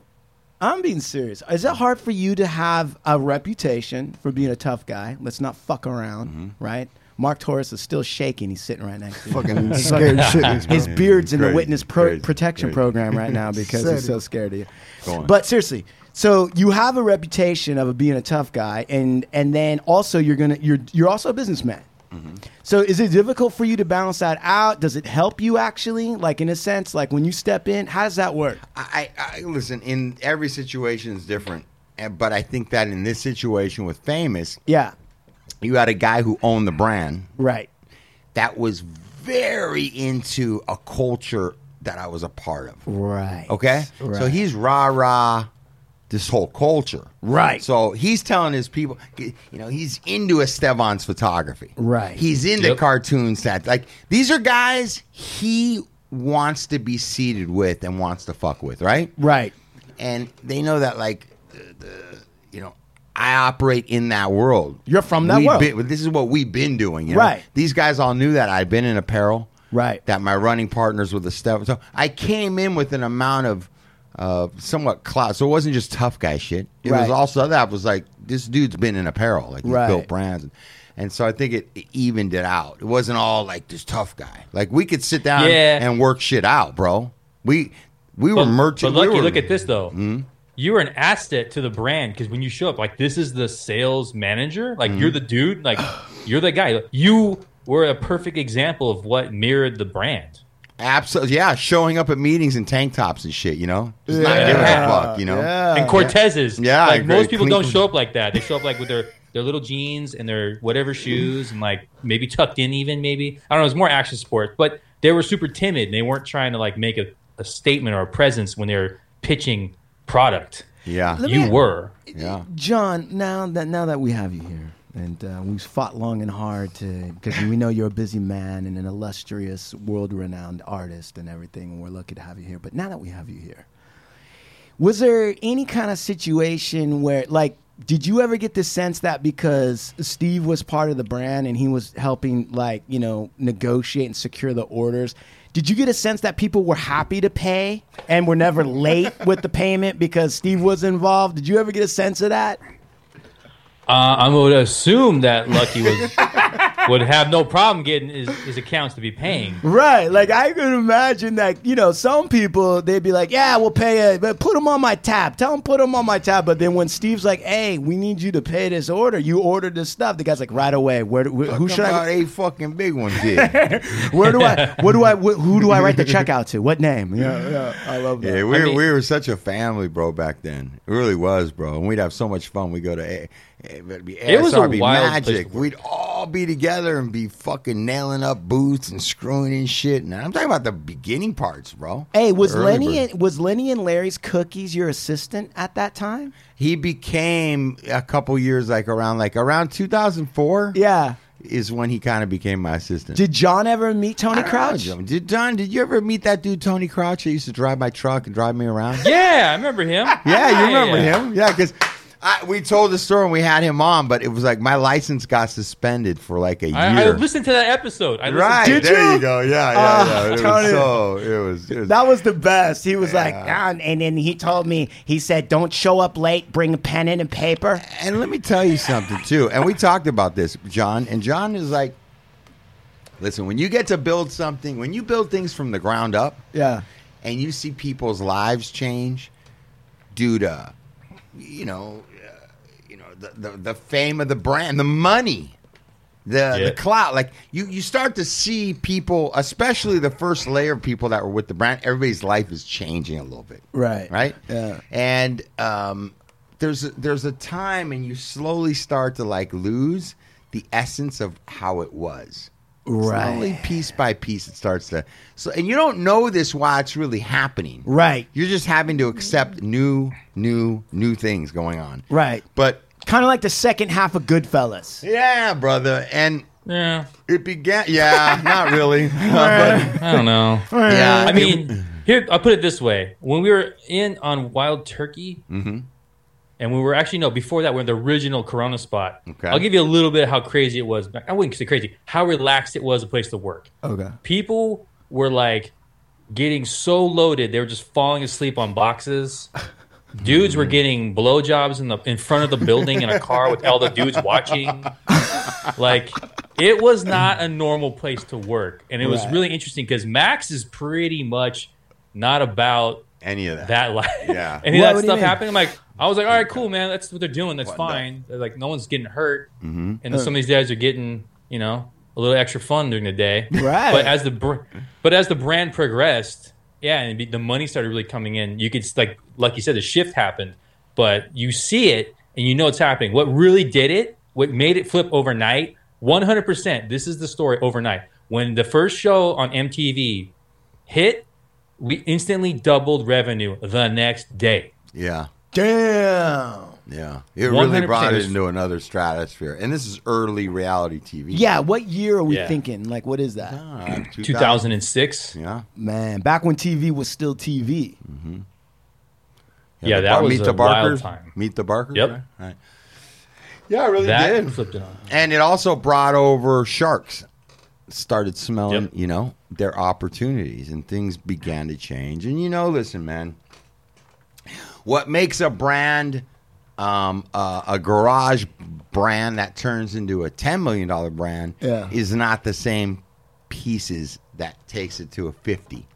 I'm being serious. Is it hard for you to have a reputation for being a tough guy? Let's not fuck around, Mm-hmm. right? Mark Torres is still shaking. He's sitting right next to you. Fucking scared shitless. His beard's in the witness pro- crazy, protection crazy. program right now because he's so scared of you. But seriously, so you have a reputation of being a tough guy, and and then also you're gonna you're you're also a businessman. Mm-hmm. So is it difficult for you to balance that out? Does it help you actually, like in a sense, like when you step in? How does that work? I, I listen. In every situation is different, but I think that in this situation with famous, Yeah, you had a guy who owned the brand right. that was very into a culture that I was a part of. Right. Okay, so he's rah rah this whole culture. Right. So he's telling his people, you know, he's into Estevan's photography. Right. He's into Yep. cartoons that like these are guys he wants to be seated with and wants to fuck with, right? Right. and they know that like the, the you know I operate in that world. You're from that We've world. been- this is what we've been doing. You know? Right. These guys all knew that I'd been in apparel. Right. That my running partners with the stuff. So I came in with an amount of uh, somewhat clout. So it wasn't just tough guy shit. It Right. was also that was like this dude's been in apparel. Like he's Right. built brands. And, and so I think it, it evened it out. It wasn't all like this tough guy. Like we could sit down Yeah. and work shit out, bro. We we were But, merchant. but lucky, we were, look at this though. Hmm? You are an asset to the brand because when you show up, like this is the sales manager. Like Hmm? you're the dude. Like you're the guy. You were a perfect example of what mirrored the brand. Absolutely, yeah. Showing up at meetings in tank tops and shit, you know, just not giving a fuck, you know. Yeah. and Cortez's. Yeah, like great. most people Clean- don't show up like that. They show up like with their their little jeans and their whatever shoes and like maybe tucked in even maybe. I don't know. It's more action sport, but they were super timid. And they weren't trying to like make a, a statement or a presence when they're pitching product. Yeah, Let You me- were. yeah. John, now that now that we have you here, and uh, we've fought long and hard to because we know you're a busy man and an illustrious, world-renowned artist and everything, and we're lucky to have you here. But now that we have you here, was there any kind of situation where, like, did you ever get the sense that because Steve was part of the brand and he was helping, like, you know, negotiate and secure the orders? Did you get a sense that people were happy to pay and were never late with the payment because Steve was involved? Did you ever get a sense of that? Uh, I would assume that Lucky was would have no problem getting his, his accounts to be paying. Right. Like I could imagine that, you know, some people they'd be like, "Yeah, we'll pay it, but put them on my tab. Tell them put them on my tab." But then when Steve's like, "Hey, we need you to pay this order. You ordered this stuff." The guy's like, "Right away. Where? do- who should about I? eight fucking big ones here. Where do I? What do I? Wh- who do I write the check out to? What name?" Yeah, yeah. I love that. Yeah, we, I mean- we were such a family, bro, back then. It really was, bro. And we'd have so much fun. We go to a, it'd be It was a ASRB wild place magic. to. We'd all be together and be fucking nailing up booths and screwing in shit. And I'm talking about the beginning parts, bro. Hey, was The early Lenny birds. and, was Lenny and Larry's Cookies your assistant at that time? He became a couple years like around like around 2004 Yeah. is when he kind of became my assistant. Did Jon ever meet Tony I don't know, Crouch? Did Jon? Did you ever meet that dude Tony Crouch? That used to drive my truck and drive me around. Yeah, I remember him. Yeah, you remember Yeah. him? Yeah, because we told the story and we had him on, but it was like my license got suspended for like a year. I, I listened to that episode. I right to Did there you? you go. Yeah, yeah, Ah, yeah. It was so it was. It was That was the best. He was like, "Ah," and then he told me, he said, "Don't show up late. Bring a pen and a paper." and let me tell you something too. And we talked about this, Jon. And Jon is like, listen, when you get to build something, when you build things from the ground up, Yeah. and you see people's lives change due to you know uh, you know the, the the fame of the brand the money the Yeah. the clout like you you start to see people especially the first layer of people that were with the brand everybody's life is changing a little bit Right. right Yeah. and um there's a, there's a time and you slowly start to like lose the essence of how it was Slowly, Right. piece by piece, it starts to. So, and you don't know this while it's really happening. Right. You're just having to accept new, new, new things going on. Right. But Kind of like the second half of Goodfellas. yeah, brother, and Yeah, it began. Yeah, not really. but, I don't know. yeah, I mean, here I'll put it this way: when we were in on Wild Turkey, Mm-hmm. and we were actually no before that, we're in the original Corona spot. Okay. I'll give you a little bit of how crazy it was. I wouldn't say crazy. How relaxed it was a place to work. Okay. People were like getting so loaded they were just falling asleep on boxes. Dudes were getting blowjobs in the in front of the building in a car with all the dudes watching. Like it was not a normal place to work, and it was Right. really interesting because Max is pretty much not about any of that. that life. Yeah. Any What- of what that do you stuff mean? happening. I'm like, I was like, all right, cool, man. That's what they're doing. That's fine. They're like, no one's getting hurt, Mm-hmm. and then some of these guys are getting, you know, a little extra fun during the day. Right. But as the br- but as the brand progressed, yeah, and the money started really coming in. You could like like you said, the shift happened, but you see it and you know it's happening. What really did it? What made it flip overnight? One hundred percent. This is the story overnight. When the first show on MTV hit, we instantly doubled revenue the next day. yeah, Damn. Yeah. It really brought it into another stratosphere, and this is early reality TV. Yeah. What year are we Yeah. thinking? Like, what is that? Ah, two thousand and six. Yeah. Man, back when TV was still TV. Yeah, the that Bar- was Meet a the Barkers. wild time. Meet the Barker. Yep. right? Right. Yeah, I really That did. flipped it on. And it also brought over sharks. Started smelling, Yep. you know, their opportunities and things began to change. And you know, listen, man, what makes a brand um, uh, a garage brand that turns into a $10 million brand Yeah. is not the same pieces that takes it to a 50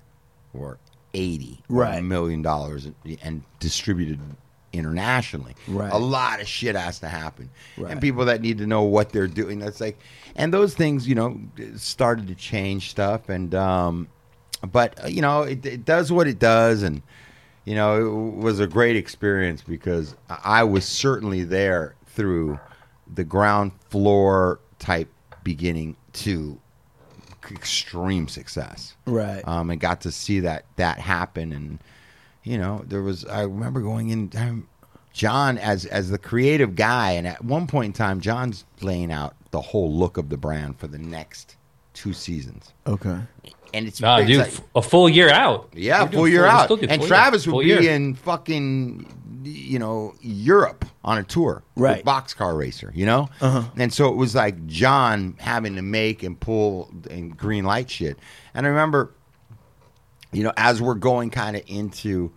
or 80 or a million dollars and distributed internationally. Right. A lot of shit has to happen. Right. And people that need to know what they're doing. That's like, and those things, you know, started to change stuff. And, um, but, uh, you know, it, it does what it does. And, you know, it was a great experience because I was certainly there through the ground floor type beginning to extreme success Right. um, and got to see that that happen. And you know, there was I remember going in. Um, Jon as as the creative guy, and at one point in time, Jon's laying out the whole look of the brand for the next two seasons, okay. And it's, Nah, dude, like- f- a full year out. yeah, We're full year full- out. And full Travis year. would Full be year. in fucking, you know, Europe on a tour. Right. With Boxcar Racer, you know? Uh-huh. And so it was like Jon having to make and pull and green light shit. And I remember you know, as we're going kind of into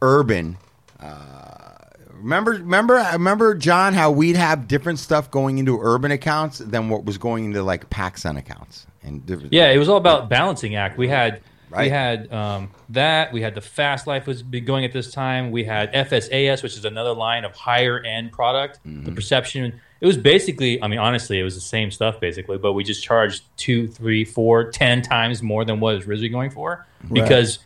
urban. Uh, remember, remember, remember, Jon, how we'd have different stuff going into urban accounts than what was going into like PacSun accounts. And different- Yeah, it was all about balancing act. We had we had um, that. We had the Fast Life was going at this time. We had FSAS, which is another line of higher end product. Mm-hmm. The Perception. It was basically, I mean, honestly, it was the same stuff basically, but we just charged two, three, four, ten times more than what was originally going for because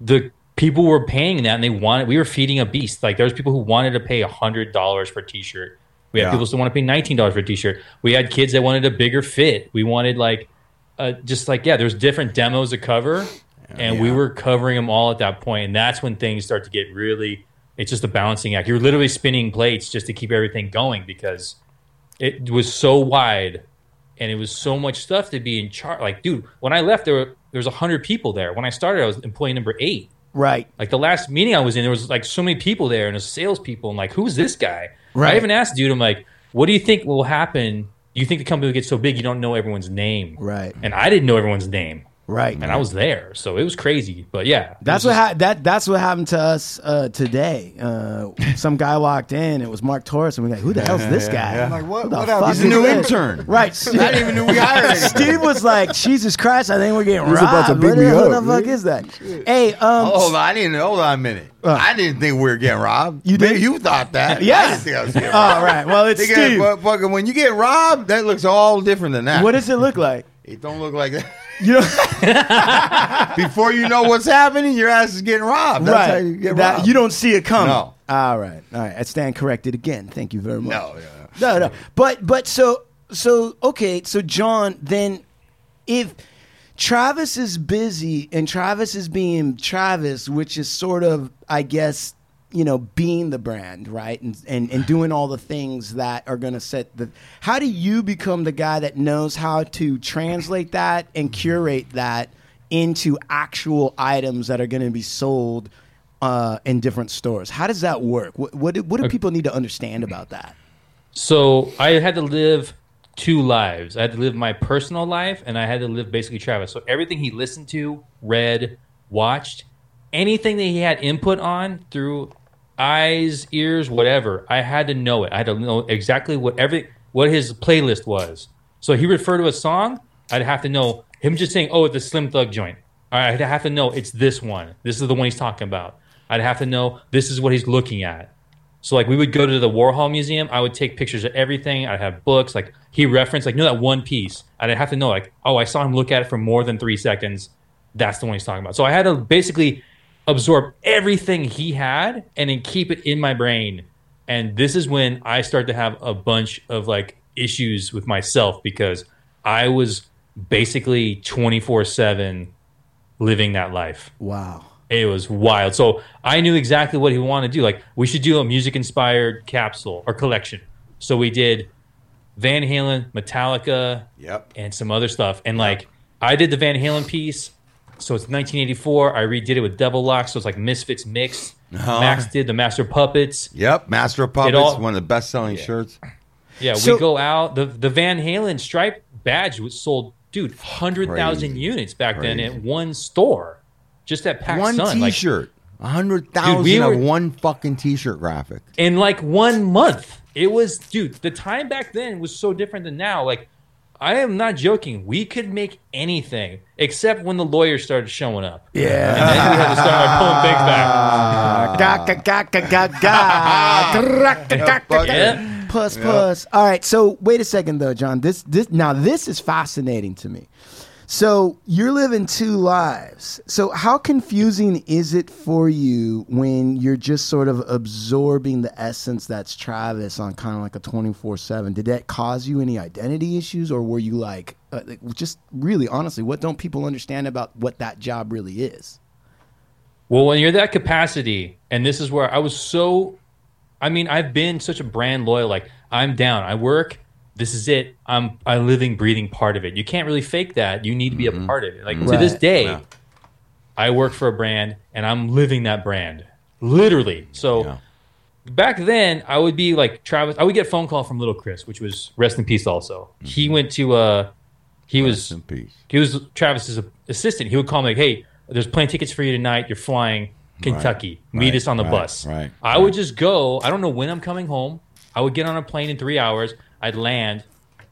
the people were paying that and they wanted. We were feeding a beast. Like there was people who wanted to pay hundred dollars for a T-shirt. We had Yeah. people still want to pay nineteen dollars for a T-shirt. We had kids that wanted a bigger fit. We wanted like uh, just like yeah, there's different demos to cover, and we were covering them all at that point, and that's when things start to get really. It's just a balancing act. You're literally spinning plates just to keep everything going because it was so wide, and it was so much stuff to be in charge. Like, dude, when I left, there were there was hundred people there. When I started, I was employee number eight. Right. Like the last meeting I was in, there was like so many people there, and there's salespeople, and like, who's this guy? Right. I even asked dude, I'm like, what do you think will happen? You think the company will get so big you don't know everyone's name? Right. And I didn't know everyone's name, Right. and I was there, so it was crazy. But yeah, That's what just- ha- that that's what happened to us uh, today. Uh, some guy walked in. It was Mark Torres, and we are like, "Who the hell's this guy?" I'm like, what? Who the What fuck? He's a new this? intern. Right. I didn't even know we hired him. Steve was like, "Jesus Christ! I think we're getting He was robbed. about to beat What me the- Who up, the fuck man. is that?" Hey, um, Hold on, I didn't. Hold on a minute. I didn't think we were getting robbed. You did? You thought that? Yeah. I didn't think I was getting all robbed. right. Well, it's Steve. but fucking when you get robbed, that looks all different than that. What does it look like? It don't look like that. You know, Before you know what's happening, your ass is getting robbed. That's right? how you get that robbed. you don't see it coming. No. All right. All right. I stand corrected again. Thank you very much. No, yeah. No, no. But but so so okay, so Jon, then if Travis is busy and Travis is being Travis, which is sort of, I guess, you know, being the brand, right? And and, and doing all the things that are gonna set the how do you become the guy that knows how to translate that and curate that into actual items that are gonna be sold uh, in different stores? How does that work? What what do, what do people need to understand about that? So I had to live two lives. I had to live my personal life, and I had to live basically Travis. So everything he listened to, read, watched, anything that he had input on through eyes, ears, whatever, I had to know it. I had to know exactly what every what his playlist was. So he referred to a song, I'd have to know him just saying, "Oh, it's a Slim Thug joint." I'd have to know it's this one. This is the one he's talking about. I'd have to know this is what he's looking at. So like we would go to the Warhol Museum. I would take pictures of everything. I'd have books. Like he referenced, like you know that one piece. I'd have to know, like, oh, I saw him look at it for more than three seconds. That's the one he's talking about. So I had to basically absorb everything he had and then keep it in my brain. And this is when I start to have a bunch of like issues with myself because I was basically twenty four seven living that life. Wow. It was wild. So I knew exactly what he wanted to do. Like we should do a music inspired capsule or collection. So we did Van Halen, Metallica, Yep. and some other stuff. And like I did the Van Halen piece. So it's 1984. I redid it with Devil Lock. So it's like Misfits mixed. Uh-huh. Max did the Master Puppets. Yep. Master of Puppets, all- one of the best selling shirts. Yeah, So- we go out. The the Van Halen stripe badge was sold, dude, hundred thousand units back then at one store, just at Pac One Sun. T-shirt, a hundred thousand Dude, we of one fucking T-shirt graphic. in like one month. It was, dude, the time back then was so different than now. Like, I am not joking. We could make anything except when the lawyers started showing up. Yeah. And then we had to start pulling things back. Ga, ga, ga, ga, ga, ga. Yeah. Puss, puss. All right. So wait a second, though, Jon. This, this, now this is fascinating to me. So you're living two lives. So how confusing is it for you when you're just sort of absorbing the essence that's Travis on kind of like a 24 seven? Did that cause you any identity issues, or were you like, uh, like, just really honestly, what don't people understand about what that job really is? Well, when you're that capacity, and this is where I was so, I mean, I've been such a brand loyal. Like, I'm down. I work. This is it. I'm a living, breathing part of it. You can't really fake that. You need to be a part of it. Like to this day, Yeah. I work for a brand, and I'm living that brand, literally. So. Yeah. back then I would be like Travis. I would get a phone call from Little Chris, which was rest in peace. Also, he went to uh, he Rest was in peace. he was Travis's assistant. He would call me like, "Hey, there's plane tickets for you tonight. You're flying Kentucky. Meet right, us on the right, bus. right, I would just go. I don't know when I'm coming home. I would get on a plane in three hours. I'd land,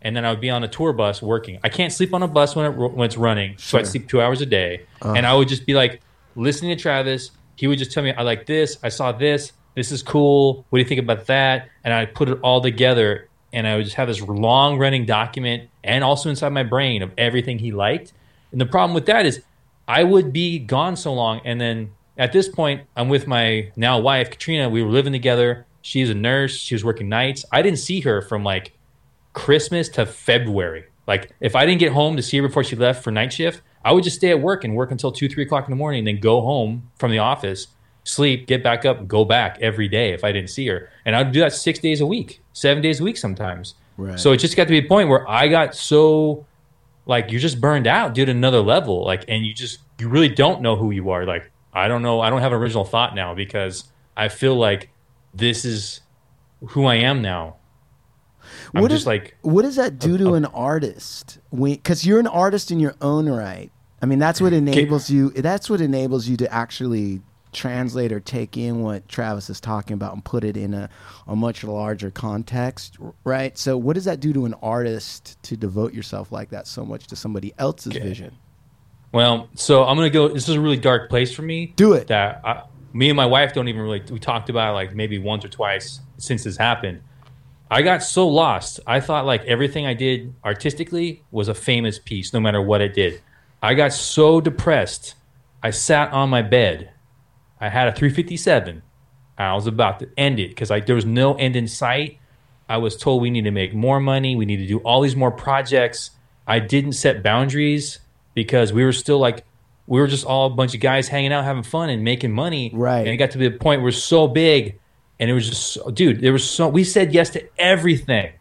and then I would be on a tour bus working. I can't sleep on a bus when it, when it's running, so I'd sleep two hours a day. Uh-huh. And I would just be like listening to Travis. He would just tell me, "I like this. I saw this. This is cool. What do you think about that?" And I put it all together, and I would just have this long running document, and also inside my brain of everything he liked. And the problem with that is, I would be gone so long, and then at this point, I'm with my now wife Katrina. We were living together. She's a nurse. She was working nights. I didn't see her from like Christmas to February. Like if I didn't get home to see her before she left for night shift, I would just stay at work and work until two, three o'clock in the morning, and then go home from the office, sleep, get back up, go back every day if I didn't see her. And I'd do that six days a week, seven days a week sometimes. Right. So it just got to be a point where I got so like you're just burned out, dude, another level. Like and you just you really don't know who you are. Like, I don't know, I don't have an original thought now because I feel like this is who I am now. I'm What just is- like What does that do to an artist? Because you're an artist in your own right. I mean, that's what enables you. That's what enables you to actually translate or take in what Travis is talking about and put it in a, a much larger context, right? So, what does that do to an artist to devote yourself like that so much to somebody else's vision? Well, so I'm gonna go. This is a really dark place for me. Do it. That I, me and my wife don't even really. We talked about it like maybe once or twice since this happened. I got so lost. I thought like everything I did artistically was a famous piece, no matter what it did. I got so depressed. I sat on my bed. I had a 357. I was about to end it because like there was no end in sight. I was told we need to make more money. We need to do all these more projects. I didn't set boundaries because we were still like we were just all a bunch of guys hanging out, having fun, and making money. Right. And it got to be a point where we're so big, and it was just, so, dude. There was so we said yes to everything.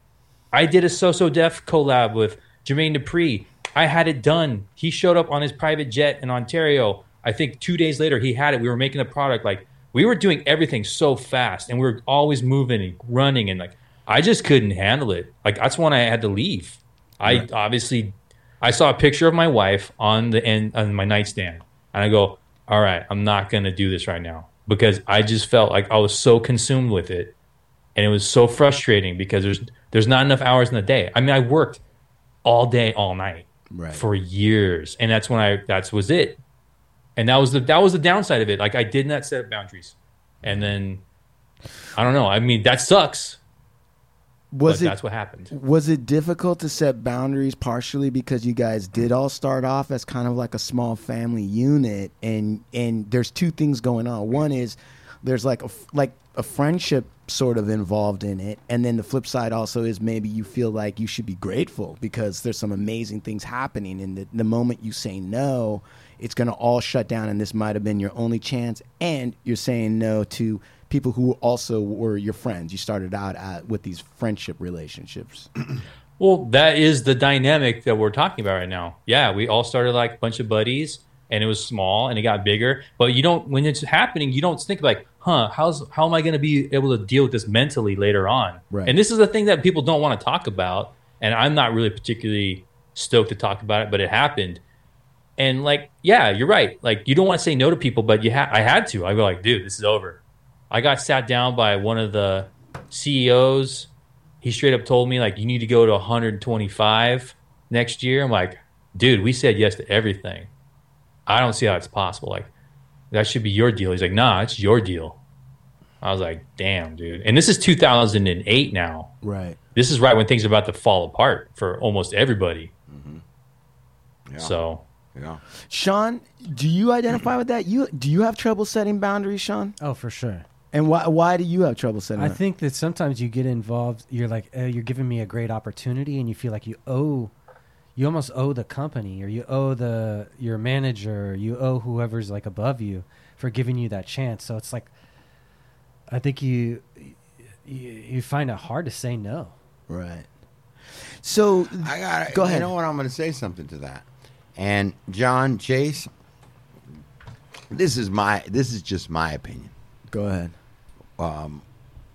I did a So So Def collab with Jermaine Dupri. I had it done. He showed up on his private jet in Ontario. I think two days later he had it. We were making the product. Like we were doing everything so fast, and we were always moving and running, and like I just couldn't handle it. Like that's when I had to leave. I obviously I saw a picture of my wife on the end on my nightstand, and I go, "All right, I'm not gonna do this right now," because I just felt like I was so consumed with it, and it was so frustrating because there's there's not enough hours in the day. I mean, I worked all day, all night Right. for years, and that's when I that was it, and that was the that was the downside of it. Like I did not set up boundaries, and then I don't know. I mean, that sucks, Was it that's what happened. Was it difficult to set boundaries partially because you guys did all start off as kind of like a small family unit and and there's two things going on. One is there's like a like a friendship sort of involved in it and then the flip side also is maybe you feel like you should be grateful because there's some amazing things happening and the, the moment you say no it's going to all shut down and this might have been your only chance and you're saying no to people who also were your friends you started out at, with these friendship relationships Well, that is the dynamic that we're talking about right now. Yeah, we all started like a bunch of buddies, and it was small, and it got bigger. But you don't, when it's happening, you don't think like, huh, how's how am I going to be able to deal with this mentally later on? Right. And this is the thing that people don't want to talk about, and I'm not really particularly stoked to talk about it, but it happened. And like, yeah, you're right. Like, you don't want to say no to people, but you ha- I had to. I go like, dude, this is over. I got sat down by one of the CEOs he straight up told me like you need to go to 125 next year. I'm like, dude, we said yes to everything. I don't see how it's possible. Like that should be your deal. He's like, nah, it's your deal. I was like, damn, dude. And this is 2008 now. right This is right when things are about to fall apart for almost everybody. Mm-hmm. Yeah. So Yeah. Sean, do you identify with that? You do you have trouble setting boundaries, Sean? Oh, for sure. And why why do you have trouble setting? Up? I that? think that sometimes you get involved. You're like, oh, you're giving me a great opportunity, and you feel like you owe, you almost owe the company, or you owe the your manager, or you owe whoever's like above you for giving you that chance. So it's like, I think you you, you find it hard to say no. right. So I got. Go ahead. You know what? I'm going to say something to that. And Jon Chase, this is my. This is just my opinion. go ahead. Um,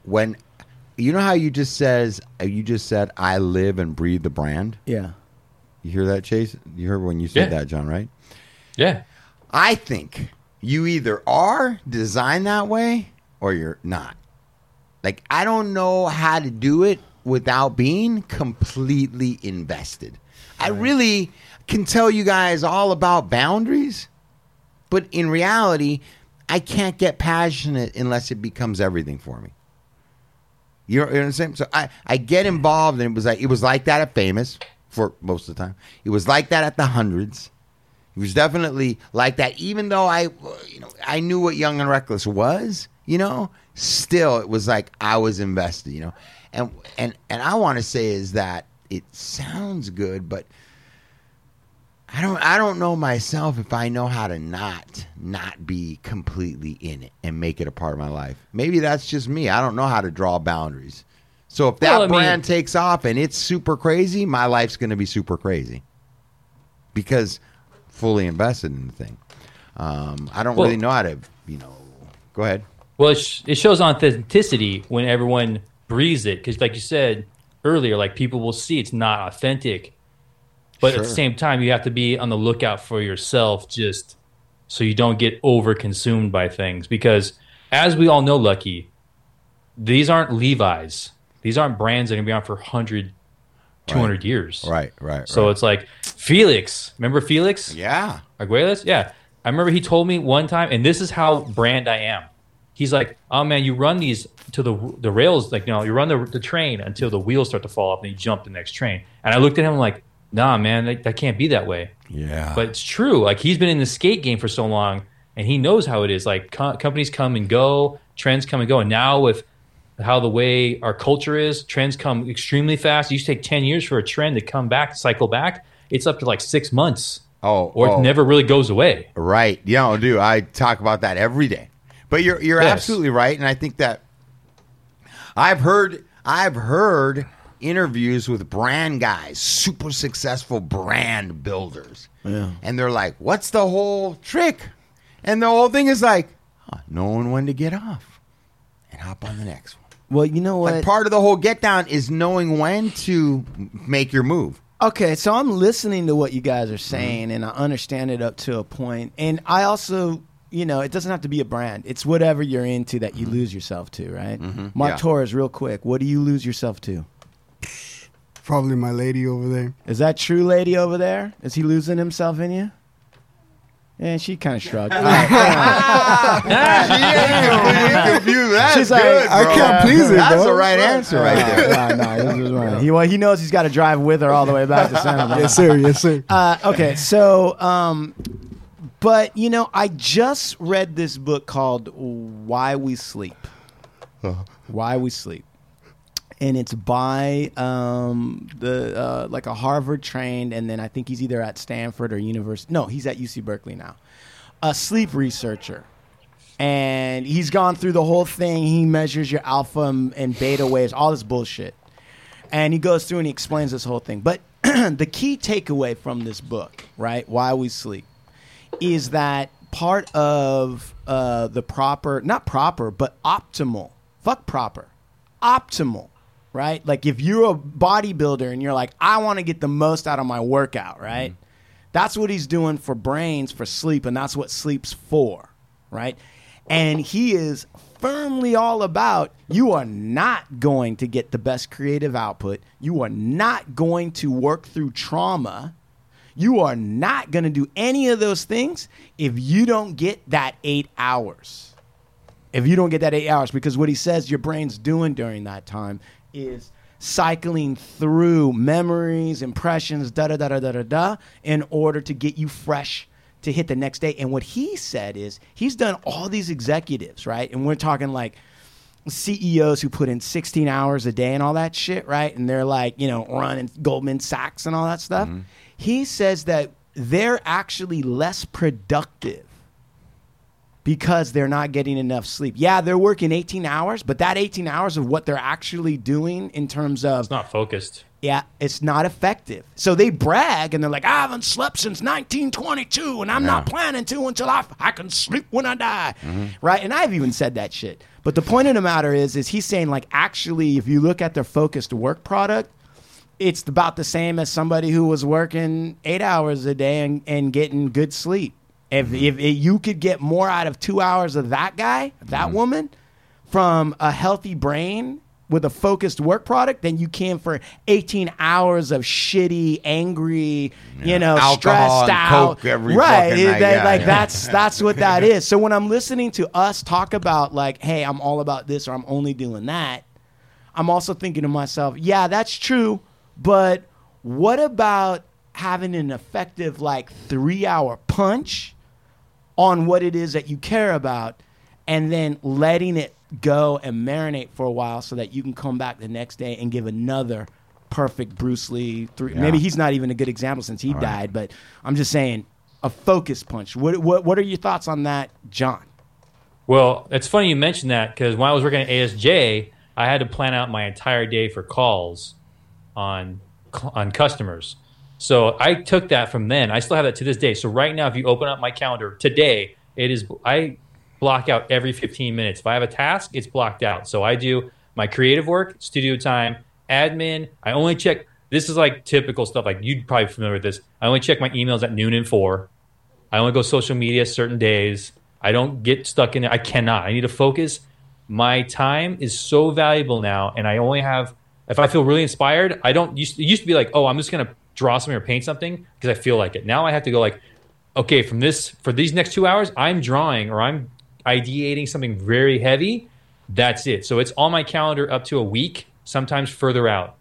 when you know how you just says uh, you just said I live and breathe the brand. Yeah. You hear that, Chase? You heard when you said Yeah. that, Jon? Right? yeah, I think you either are designed that way or you're not. Like I don't know how to do it without being completely invested. I really can tell you guys all about boundaries, but in reality, I can't get passionate unless it becomes everything for me. You know, you know what I'm saying? So I, I get involved, and it was like it was like that at Famous for most of the time. It was like that at the hundreds. It was definitely like that, even though I, you know, I knew what Young and Reckless was. You know, still it was like I was invested. You know, and and and I want to say is that it sounds good, but I don't I don't know myself if I know how to not not be completely in it and make it a part of my life. Maybe that's just me. I don't know how to draw boundaries. So if that Well, I mean- brand takes off and it's super crazy, my life's going to be super crazy because fully invested in the thing. Um, I don't Well- really know how to, you know. Go ahead. Well, it, sh- it shows authenticity when everyone breathes it, because, like you said earlier, like people will see it's not authentic. But at the same time, you have to be on the lookout for yourself, just so you don't get over consumed by things. Because as we all know, Lucky, these aren't Levi's. These aren't brands that are gonna be on for 100, 200 years. Right, right. So right. it's like Felix. Remember Felix? yeah, Aguilas? Yeah. I remember he told me one time, and this is how brand I am. He's like, "Oh man, you run these to the the rails, like you know, you run the the train until the wheels start to fall off, and you jump the next train." And I looked at him like, "Nah, man, that, that can't be that way." yeah. But it's true. Like he's been in the skate game for so long, and he knows how it is. Like co- companies come and go, trends come and go, and now with how the way our culture is, trends come extremely fast. It used to take ten years for a trend to come back, cycle back. It's up to like six months, oh, or oh. it never really goes away. Right. Yeah, oh, dude, I talk about that every day. But you're you're Yes. absolutely right, and I think that I've heard I've heard interviews with brand guys, super successful brand builders. Yeah. And they're like, "What's the whole trick?" And the whole thing is like, huh, knowing when to get off and hop on the next one. Well, you know what? Like part of the whole get down is knowing when to make your move. Okay, so I'm listening to what you guys are Mm-hmm. saying, and I understand it up to a point. And I also, you know, it doesn't have to be a brand. It's whatever you're into that you lose yourself to, right? Mark Mm-hmm. Yeah. Torres, real quick, what do you lose yourself to? Probably my lady over there. Is that true, lady over there? Is he losing himself in you? Yeah, she kind of shrugged. All right, confused. That's She's like, good, I bro. can't please her, That's bro. the right answer right there. no, no, this is right. He, well, he knows he's got to drive with her all the way back to Santa Monica. Yes, sir. Yes, sir. Uh, okay, so, um, but you know, I just read this book called "Why We Sleep." Why We Sleep, and it's by um, the uh, like a Harvard trained, and then I think he's either at Stanford or University. No, he's at UC Berkeley now. A sleep researcher, and he's gone through the whole thing. He measures your alpha and, beta waves, all this bullshit and he goes through and he explains this whole thing. But the key takeaway from this book, right, Why We Sleep, is that part of uh, the proper, not proper, but optimal, fuck proper, optimal, right? Like if you're a bodybuilder and you're like, I want to get the most out of my workout, right? Mm-hmm. That's what he's doing for brains, for sleep, and that's what sleep's for, right? And he is firmly all about you are not going to get the best creative output. You are not going to work through trauma. You are not going to do any of those things if you don't get that eight hours. If you don't get that eight hours, because what he says your brain's doing during that time is cycling through memories, impressions, da da da da da da da, in order to get you fresh to hit the next day. And what he said is he's done all these executives, right? And we're talking like CEOs who put in 16 hours a day and all that shit, right? And they're like, you know, running Goldman Sachs and all that stuff. Mm-hmm. He says that they're actually less productive because they're not getting enough sleep. Yeah, they're working 18 hours, but that 18 hours of what they're actually doing in terms of It's not focused. yeah, it's not effective. So they brag and they're like, I haven't slept since 1922 and I'm not planning to until I, I can sleep when I die. Mm-hmm. Right? And I've even said that shit. But the point of the matter is, is he's saying like, actually, if you look at their focused work product, it's about the same as somebody who was working eight hours a day and, and getting good sleep. If, if, if you could get more out of two hours of that guy, that Mm-hmm. woman, from a healthy brain with a focused work product than you can for 18 hours of shitty, angry, you know, Alcohol stressed out. Right. it- that- yeah, like yeah. that's that's what that is. So when I'm listening to us talk about like, hey, I'm all about this or I'm only doing that, I'm also thinking to myself, yeah, that's true, but what about having an effective like three hour punch on what it is that you care about and then letting it go and marinate for a while so that you can come back the next day and give another perfect Bruce Lee three Yeah. maybe he's not even a good example since he died, but I'm just saying a focus punch. What what what are your thoughts on that, Jon? Well, it's funny you mentioned that because when I was working at ASJ, I had to plan out my entire day for calls on on customers. So I took that from then. I still have that to this day. So right now, if you open up my calendar today, it is I block out every 15 minutes. If I have a task, it's blocked out. So I do my creative work, studio time, admin. I only check. This is like typical stuff. Like you'd probably be familiar with this. I only check my emails at noon and four. I only go social media certain days. I don't get stuck in it. I cannot. I need to focus. My time is so valuable now, and I only have. If I feel really inspired, I don't. Used, it used to be like, oh, I'm just gonna draw something or paint something because I feel like it. Now I have to go like, okay, from this for these next two hours, I'm drawing or I'm ideating something very heavy. That's it. So it's on my calendar up to a week, sometimes further out.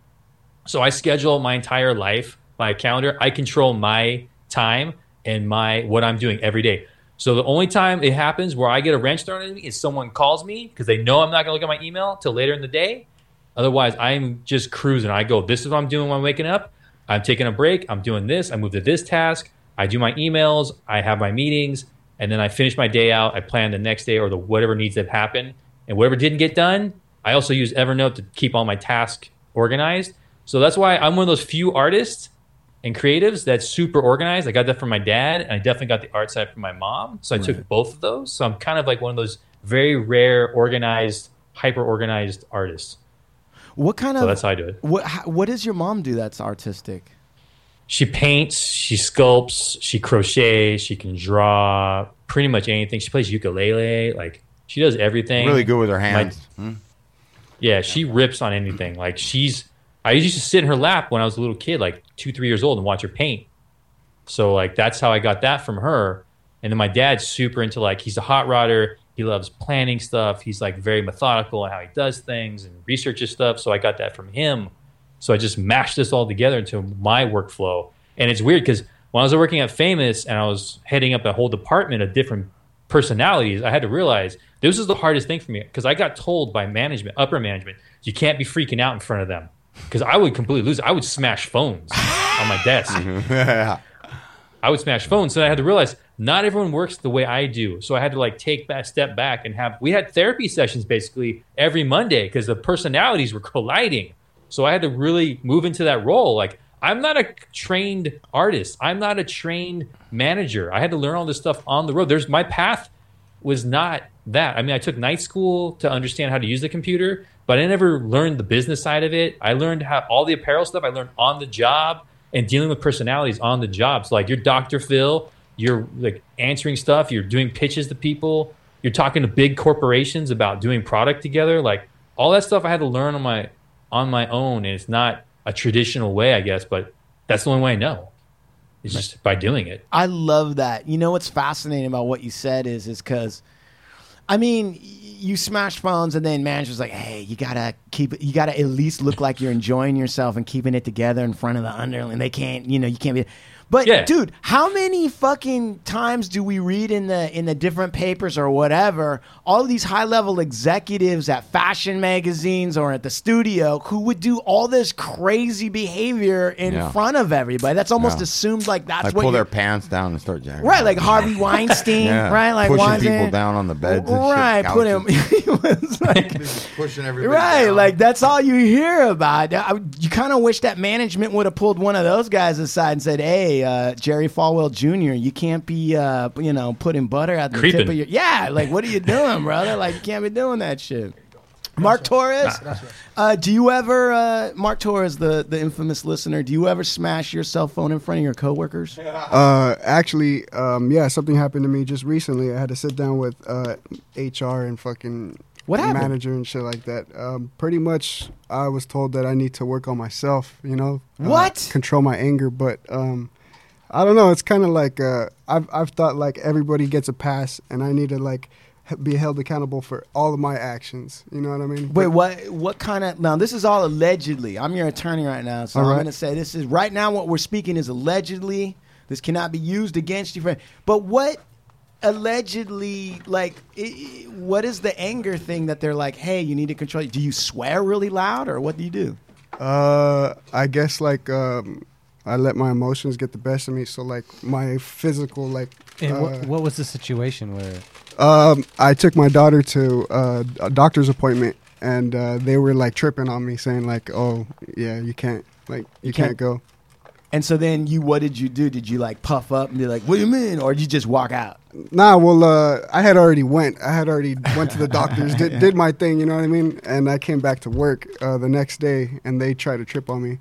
So I schedule my entire life by a calendar. I control my time and my what I'm doing every day. So the only time it happens where I get a wrench thrown at me is someone calls me because they know I'm not going to look at my email till later in the day. Otherwise, I'm just cruising. I go, this is what I'm doing when I'm waking up. I'm taking a break. I'm doing this. I move to this task. I do my emails. I have my meetings, and then I finish my day out. I plan the next day or the whatever needs to happen, and whatever didn't get done, I also use Evernote to keep all my tasks organized. So that's why I'm one of those few artists and creatives that's super organized. I got that from my dad, and I definitely got the art side from my mom. So I took both of those. So I'm kind of like one of those very rare, organized, hyper organized artists. What kind So of that's how I do it. what how, what does your mom do that's artistic? She paints, she sculpts, she crochets, she can draw pretty much anything. She plays ukulele, like she does everything. Really good with her hands. Hmm. Yeah, she rips on anything. Like she's I used to sit in her lap when I was a little kid, like two, three years old, and watch her paint. So like that's how I got that from her. And then my dad's super into like he's a hot rodder. He loves planning stuff. He's like very methodical in how he does things and researches stuff. So I got that from him. So I just mashed this all together into my workflow. And it's weird because when I was working at Famous and I was heading up a whole department of different personalities, I had to realize this is the hardest thing for me because I got told by management, upper management, you can't be freaking out in front of them because I would completely lose. I would smash phones on my desk. I would smash phones. So I had to realize not everyone works the way I do. So I had to like take that step back and have we had therapy sessions basically every Monday because the personalities were colliding. So I had to really move into that role. Like I'm not a trained artist. I'm not a trained manager. I had to learn all this stuff on the road. There's my path was not that. I mean, I took night school to understand how to use the computer, but I never learned the business side of it. I learned how all the apparel stuff I learned on the job and dealing with personalities on the job. So like you're Dr. Phil, you're like answering stuff, you're doing pitches to people, you're talking to big corporations about doing product together. Like all that stuff I had to learn on my on my own and it's not a traditional way, I guess, but that's the only way I know. It's just by doing it. I love that. You know what's fascinating about what you said is is because, I mean, you smash phones and then manager's like, hey, you gotta keep. You gotta at least look like you're enjoying yourself and keeping it together in front of the underling. They can't, you know, you can't be. But Yeah. dude, how many fucking times do we read in the in the different papers or whatever all these high level executives at fashion magazines or at the studio who would do all this crazy behavior in Yeah. front of everybody? That's almost Yeah. assumed like that's Like what pull you- their pants down and start jacking. Right, like Harvey Weinstein, Yeah. right? Like pushing Weinstein. people down on the beds. And right, shit, put him. he was like, pushing everybody. right, down. like that's all you hear about. I- you kind of wish that management would have pulled one of those guys aside and said, "Hey, uh, Jerry Falwell Jr., you can't be, uh, you know, putting butter at the tip of your yeah. Like, what are you doing, brother? Like, you can't be doing that shit." Mark Torres. Uh, do you ever, uh, Mark Torres, the the infamous listener, do you ever smash your cell phone in front of your coworkers? Uh, actually, um, yeah, something happened to me just recently. I had to sit down with uh, HR and fucking What happened? manager and shit like that. Um, pretty much, I was told that I need to work on myself. You know, uh, What? control my anger, but um, I don't know. It's kind of like uh, I've I've thought like everybody gets a pass, and I need to like be held accountable for all of my actions. You know what I mean? Wait, But- what? What kind of? Now, this is all allegedly. I'm your attorney right now, so I'm right. going to say this is right now. What we're speaking is allegedly. This cannot be used against you. For, but what allegedly like? i i- what is the anger thing that they're like? Hey, you need to control. Do you swear really loud, or what do you do? Uh, I guess like um, I let my emotions get the best of me. So like my physical like. And uh, what, what was the situation where? Um, I took my daughter to uh, a doctor's appointment, and uh, they were like tripping on me, saying like, "Oh, yeah, you can't, like, you, can't- can't, go." And so then you, what did you do? Did you like puff up and be like, "What do you mean?" Or did you just walk out? Nah, well, uh, I had already went. I had already went to the doctors, did, did my thing, you know what I mean, and I came back to work uh, the next day, and they tried to trip on me,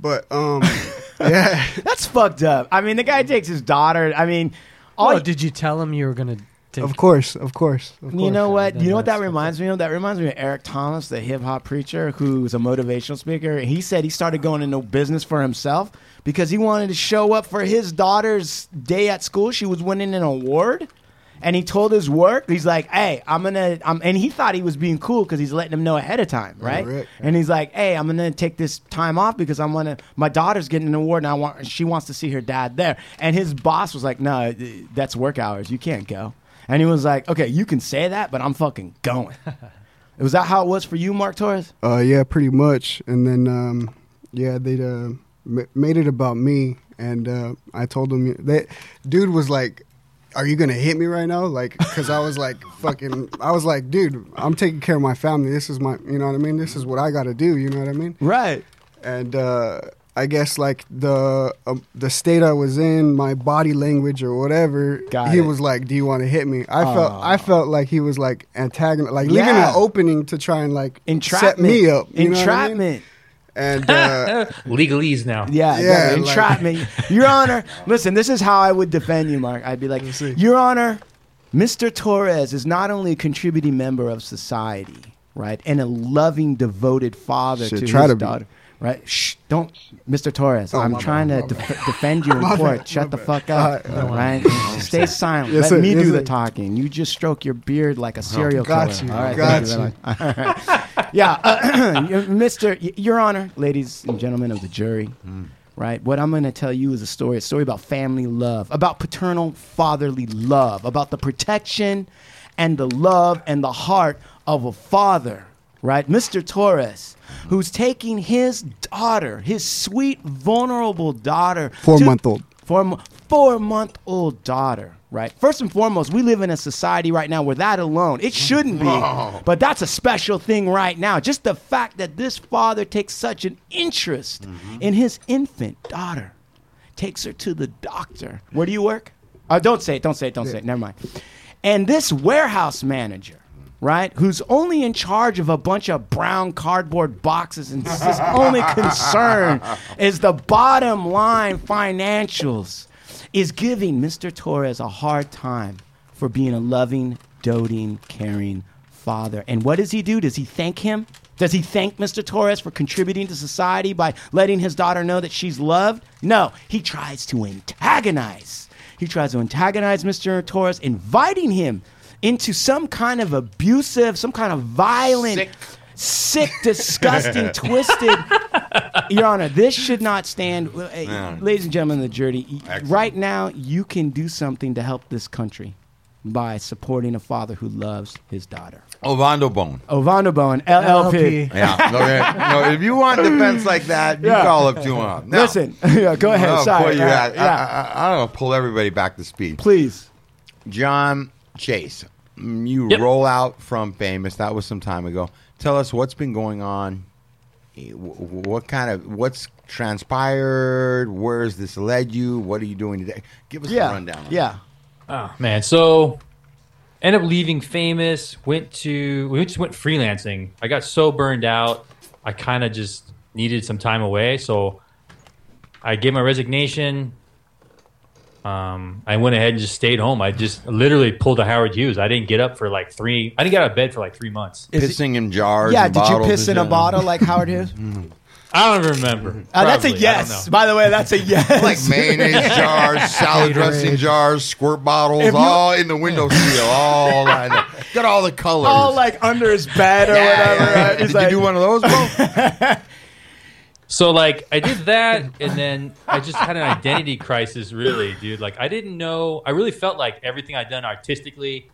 but um, yeah, That's fucked up. I mean, the guy takes his daughter. I mean, all Oh, did you tell him you were gonna? Take, of course, of course, of You course. know what? You know what that that's- reminds me of? That reminds me of Eric Thomas, the hip hop preacher who's a motivational speaker. He said he started going into business for himself because he wanted to show up for his daughter's day at school. She was winning an award. And he told his work, he's like, "Hey, I'm gonna," I'm, and he thought he was being cool because he's letting them know ahead of time, right? right. And he's like, "Hey, I'm gonna take this time off because I'm gonna. My daughter's getting an award, and I want. She wants to see her dad there." And his boss was like, "No, that's work hours. You can't go." And he was like, "Okay, you can say that, but I'm fucking going." was that how it was for you, Mark Torres? Uh, yeah, pretty much. And then, um, yeah, they uh, m- made it about me, and uh, I told them that dude was like, "Are you gonna hit me right now?" Like, because I was like, "Fucking," I was like, "Dude, I'm taking care of my family. This is my, you know what I mean. This is what I got to do. You know what I mean?" Right. And uh, I guess like the um, the state I was in, my body language or whatever, Got he it. was like, "Do you want to hit me?" I felt I felt like he was like antagonist, like leaving an opening to try and like Entrapment. set me up. you know what I mean? Entrapment. And uh, Legalese now. Yeah, Yeah, yeah, like- entrapment. Your Honor, listen, this is how I would defend you, Mark. I'd be like. Your Honor, Mr. Torres is not only a contributing member of society, right, and a loving, devoted father Should to try his to be. Right? Shh, don't, Mr. Torres. Oh, I'm trying bad, to defend you in court. bad, Shut the bad. fuck up. All right? Stay silent. Yes, Let me Yes, do the talking. You just stroke your beard like a serial got killer. you. All right, Got you. All right. yeah, uh, Mr. y- Your Honor, ladies and gentlemen of the jury, right? What I'm going to tell you is a story, a story about family love, about paternal fatherly love, about the protection and the love and the heart of a father, right? Mr. Torres, who's taking his daughter, his sweet, vulnerable daughter, Four to- month old. four, four month old daughter, right? First and foremost, we live in a society right now where that alone, it shouldn't be, but that's a special thing right now. Just the fact that this father takes such an interest in his infant daughter, takes her to the doctor. Where do you work? Uh, don't say it, don't say it, don't say it, never mind. And this warehouse manager, right, who's only in charge of a bunch of brown cardboard boxes and his only concern is the bottom line financials, is giving Mr. Torres a hard time for being a loving, doting, caring father. And what does he do? Does he thank him? Does he thank Mr. Torres for contributing to society by letting his daughter know that she's loved? No, he tries to antagonize. He tries to antagonize Mr. Torres, inviting him into some kind of abusive, some kind of violent, Sick. sick, disgusting, twisted. Your Honor, this should not stand. uh, Yeah. Ladies and gentlemen of the jury, Excellent. right now you can do something to help this country by supporting a father who loves his daughter. Ovando Bone. Ovando Bowen, LLP. LLP. Yeah. Okay. no, if you want defense like that, you Yeah. call up to him. Listen, yeah, go ahead. I'll Sorry. pull you Yeah, out. yeah. I, I, I don't know. Pull everybody back to speed. Please. Jon Chase, mm, you Yep. roll out from Famous. That was some time ago. Tell us what's been going on. Eh, What kind of what's transpired? Where's this led you? What are you doing today? Give us a Yeah. rundown. Yeah. Oh, man. So end up leaving famous. Went to we just went freelancing. I got so burned out. I kind of just needed some time away, so I gave my resignation. Um, I went ahead and just stayed home. I just literally pulled a Howard Hughes. I didn't get up for like three. I didn't get out of bed for like three months. Pissing in jars. Yeah, and did you bottles piss in a shit. bottle like Howard Hughes? I don't even remember. Uh, that's a Probably. I don't yes. know. By the way, that's a yes. Like mayonnaise jars, salad dressing jars, squirt bottles, If you- all in the windowsill, all lined up. Got all the colors. all like under his bed or Yeah, whatever. yeah, yeah. right? He's Did like, you do one of those, bro? So like I did that, and then I just had an identity crisis. Really, dude. Like I didn't know. I really felt like everything I'd done artistically,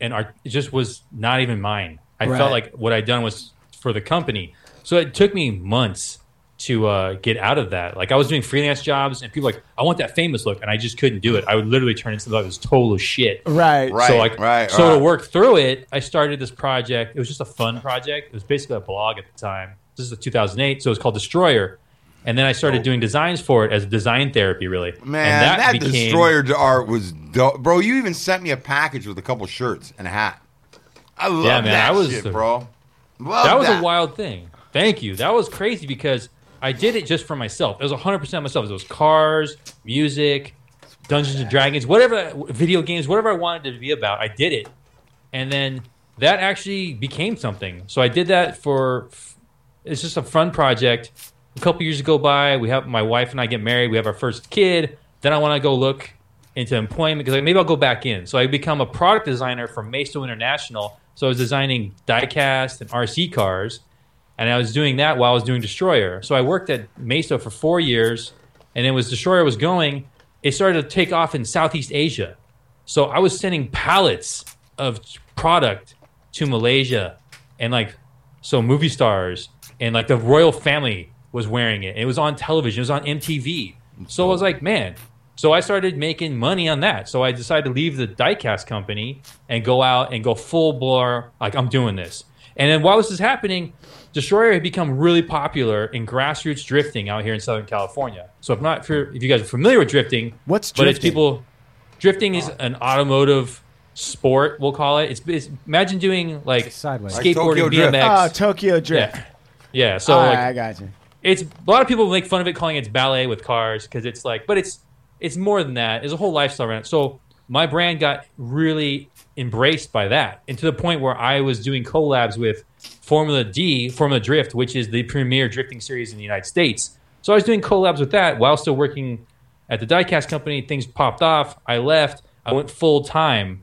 and art just was not even mine. I Right. felt like what I'd done was for the company. So it took me months to uh, get out of that. Like I was doing freelance jobs, and people were like, I want that famous look, and I just couldn't do it. I would literally turn into like this total shit. right. Right. so like, right, so right. to work through it, I started this project. It was just a fun project. It was basically a blog at the time. This is 2008, so it was called Destroyer. And then I started oh. doing designs for it as design therapy, really. Oh. Man, and that, became- destroyer art was dope. Bro, you even sent me a package with a couple shirts and a hat. I love Yeah, man, that I was- shit, bro. Love That was a wild thing. Thank you. That was crazy because I did it just for myself. It was 100% myself. It was cars, music, Dungeons and Dragons, whatever, video games, whatever I wanted to be about. I did it. And then that actually became something. So I did that for, it's just a fun project. A couple years go by. We have my wife and I get married. We have our first kid. Then I want to go look into employment because like, maybe I'll go back in. So I become a product designer for Maisto International. So I was designing diecast and RC cars, and I was doing that while I was doing Destroyer. So I worked at Meso for four years, and then as Destroyer was going, it started to take off in Southeast Asia. So I was sending pallets of product to Malaysia, and like so movie stars and like the royal family was wearing it. It was on television. It was on MTV. So I was like, man. So I started making money on that. So I decided to leave the diecast company and go out and go full bore. Like I'm doing this. And then while this is happening, Destroyer had become really popular in grassroots drifting out here in Southern California. So if not, if, you're, if you guys are familiar with drifting, What's drifting? but it's people. Drifting is an automotive sport. We'll call it. It's, it's imagine doing like Sideways. Like Tokyo skateboarding, Drift. BMX. Oh, ah, Tokyo Drift. Yeah. Yeah. So All like, right, I got you. it's a lot of people make fun of it, calling it ballet with cars because it's like, but it's it's more than that. There's a whole lifestyle around it. So my brand got really embraced by that, and to the point where I was doing collabs with Formula D, Formula Drift, which is the premier drifting series in the United States. So I was doing collabs with that while still working at the diecast company. Things popped off. I left. I went full time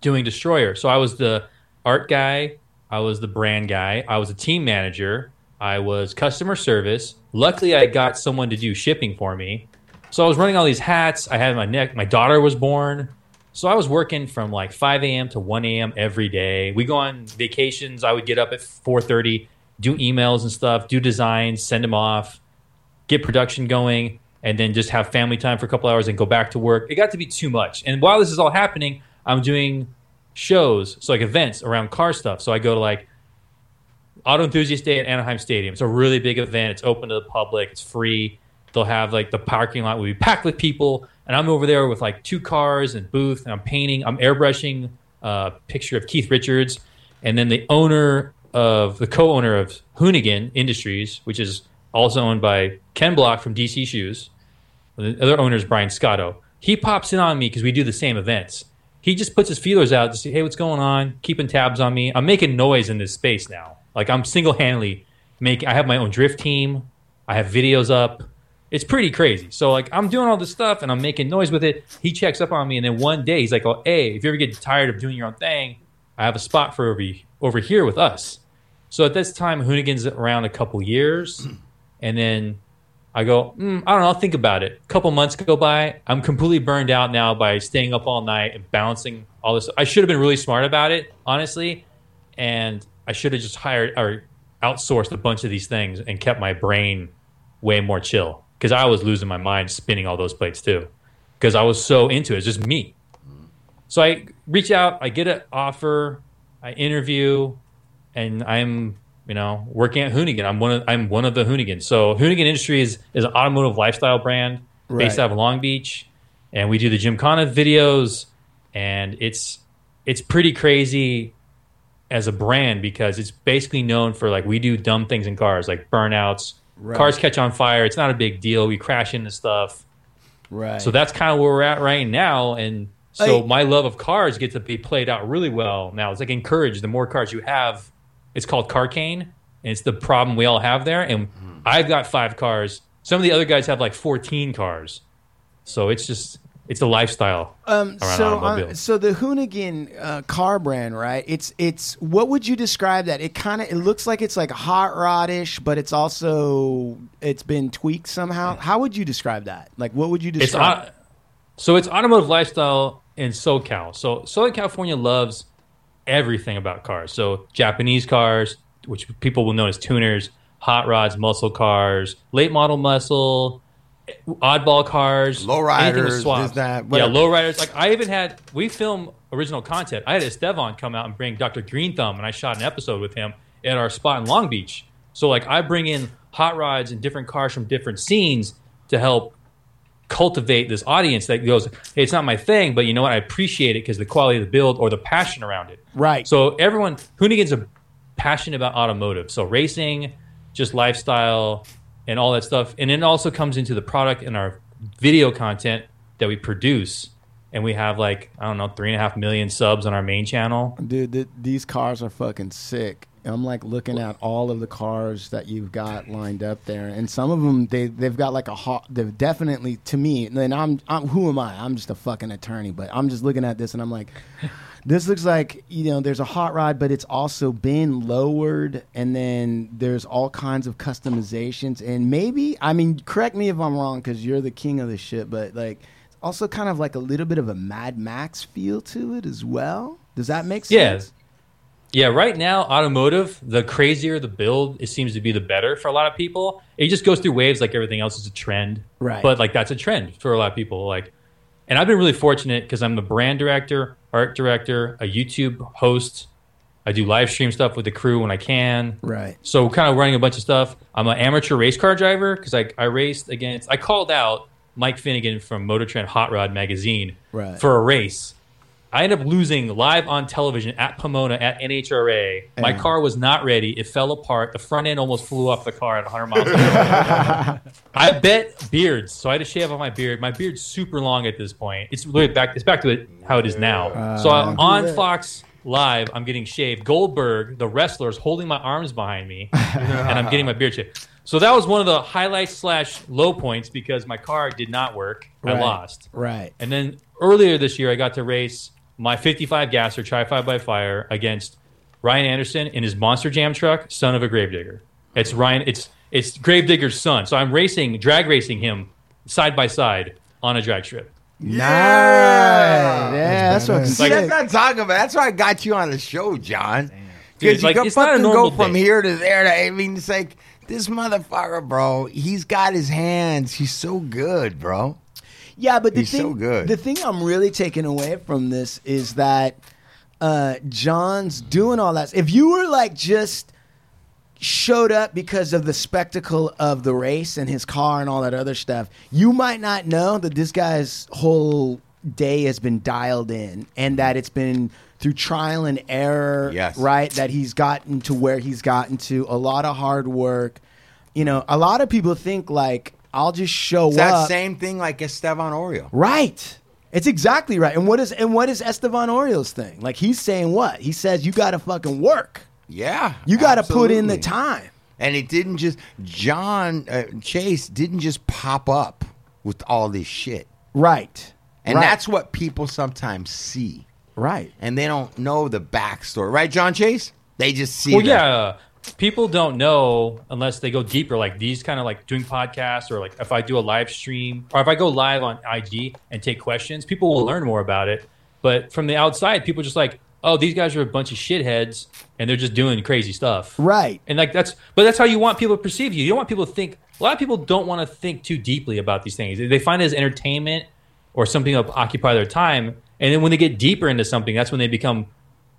doing Destroyer. So I was the art guy, I was the brand guy, I was a team manager, I was customer service. Luckily, I got someone to do shipping for me. So I was running all these hats. I had my neck. My daughter was born. So I was working from like 5 a.m. to 1 a.m. every day. We go on vacations. I would get up at 4:30, do emails and stuff, do designs, send them off, get production going, and then just have family time for a couple hours and go back to work. It got to be too much. And while this is all happening, I'm doing shows, so like events around car stuff. So I go to like Auto Enthusiast Day at Anaheim Stadium. It's a really big event. It's open to the public. It's free. They'll have like the parking lot will be packed with people, and I'm over there with like two cars and booth, and I'm painting. I'm airbrushing a picture of Keith Richards, and then the owner of the co-owner of Hoonigan Industries, which is also owned by Ken Block from DC Shoes. The other owner is Brian Scotto. He pops in on me because we do the same events. He just puts his feelers out to see, hey, what's going on? Keeping tabs on me. I'm making noise in this space now. Like I'm single-handedly making. I have my own drift team. I have videos up. It's pretty crazy. So like I'm doing all this stuff and I'm making noise with it. He checks up on me and then one day he's like, "Oh, hey, if you ever get tired of doing your own thing, I have a spot for over over here with us." So at this time, Hoonigan's around a couple years, and then I go, mm, I don't know, I'll think about it. A couple months go by. I'm completely burned out now by staying up all night and balancing all this. I should have been really smart about it, honestly, and I should have just hired or outsourced a bunch of these things and kept my brain way more chill because I was losing my mind spinning all those plates too because I was so into it. It's just me. So I reach out, I get an offer, I interview, and I'm you know working at Hoonigan. I'm one of I'm one of the Hoonigans. So Hoonigan Industries is an automotive lifestyle brand based Right. out of Long Beach, and we do the Gymkhana videos, and it's it's pretty crazy as a brand because it's basically known for like we do dumb things in cars like burnouts, cars catch on fire. It's not a big deal. We crash into stuff. Right. So that's kind of where we're at right now. And so my love of cars gets to be played out really well now. It's like encouraged. The more cars you have, it's called Carcane. And it's the problem we all have there. And I've got five cars. Some of the other guys have like 14 cars. So it's just, it's a lifestyle. Um, so, uh, so the Hoonigan uh, car brand, right? It's it's what would you describe that? It kind of it looks like it's like hot rodish, but it's also it's been tweaked somehow. How would you describe that? Like, what would you It's describe? au- so it's automotive lifestyle in SoCal. So Southern California loves everything about cars. So Japanese cars, which people will know as tuners, hot rods, muscle cars, late model muscle, oddball cars, Lowriders, anything with swaps. this, that, yeah, whatever. lowriders. Like I even had we film original content. I had Estevan come out and bring Dr. Green Thumb, and I shot an episode with him at our spot in Long Beach. So like I bring in hot rods and different cars from different scenes to help cultivate this audience that goes, hey, it's not my thing, but you know what? I appreciate it because the quality of the build or the passion around it. Right. So everyone, Hoonigan's a passionate about automotive. So racing, just lifestyle, and all that stuff. And it also comes into the product and our video content that we produce. And we have like, I don't know, three and a half million subs on our main channel. Dude, th- these cars are fucking sick. I'm like looking at all of the cars that you've got lined up there, and some of them they they've got like a hot. They've definitely to me. And I'm, I'm who am I? I'm just a fucking attorney, but I'm just looking at this and I'm like, this looks like you know there's a hot rod, but it's also been lowered, and then there's all kinds of customizations, and maybe I mean correct me if I'm wrong because you're the king of the shit, but like. it's Also, kind of like a little bit of a Mad Max feel to it as well. Does that make sense? Yeah, right now, automotive, the crazier the build, it seems to be the better for a lot of people. It just goes through waves like everything else is a trend. Right. But like that's a trend for a lot of people. Like and I've been really fortunate because I'm the brand director, art director, a YouTube host. I do live stream stuff with the crew when I can. Right. So kind of running a bunch of stuff. I'm an amateur race car driver because I, I raced against I called out Mike Finnegan from Motor Trend Hot Rod magazine Right. for a race. I ended up losing live on television at Pomona at NHRA. My car was not ready. It fell apart. The front end almost flew off the car at 100 miles an hour. I bet beards, so I had to shave off my beard. My beard's super long at this point. It's really back. It's back to it, how it is now. Uh, so I'm on Fox Live, I'm getting shaved. Goldberg, the wrestler, is holding my arms behind me, and I'm getting my beard shaved. So that was one of the highlights slash low points because my car did not work. I lost. Right. And then earlier this year, I got to race my 55 gasser Tri 5 by Fire against Ryan Anderson in his Monster Jam truck, son of a gravedigger. It's Ryan. It's it's Gravedigger's son. So I'm racing, drag racing him side by side on a drag strip. Yeah, yeah, that's what. See, Like- that's what I'm talking about. That's why I got you on the show, Jon. Because you like, can it's not a fucking go from day. here to there. To, I mean, it's like this motherfucker, bro. He's got his hands. He's so good, bro. Yeah, but the He's thing, so good. the thing I'm really taking away from this is that uh, Jon's doing all that. If you were like just showed up because of the spectacle of the race and his car and all that other stuff, you might not know that this guy's whole day has been dialed in and that it's been through trial and error, Yes. right? That he's gotten to where he's gotten to, a lot of hard work. You know, a lot of people think like I'll just show It's up. that same thing like Estevan Oriol. Right. It's exactly right. And what is and what is Estevan Oriol's thing? Like he's saying what? He says you got to fucking work. Yeah, You got to put in the time. And it didn't just Jon uh, Chase didn't just pop up with all this shit. Right. And Right. that's what people sometimes see. right. And they don't know the backstory. Right, Jon Chase? They just see Well, that. yeah. People don't know unless they go deeper, like these kind of like doing podcasts or like if I do a live stream or if I go live on IG and take questions, people will learn more about it. But from the outside, people just like, oh, these guys are a bunch of shitheads and they're just doing crazy stuff. Right. And like that's, but that's how you want people to perceive you. You don't want people to think. A lot of people don't want to think too deeply about these things. They find it as entertainment or something to occupy their time. And then when they get deeper into something, that's when they become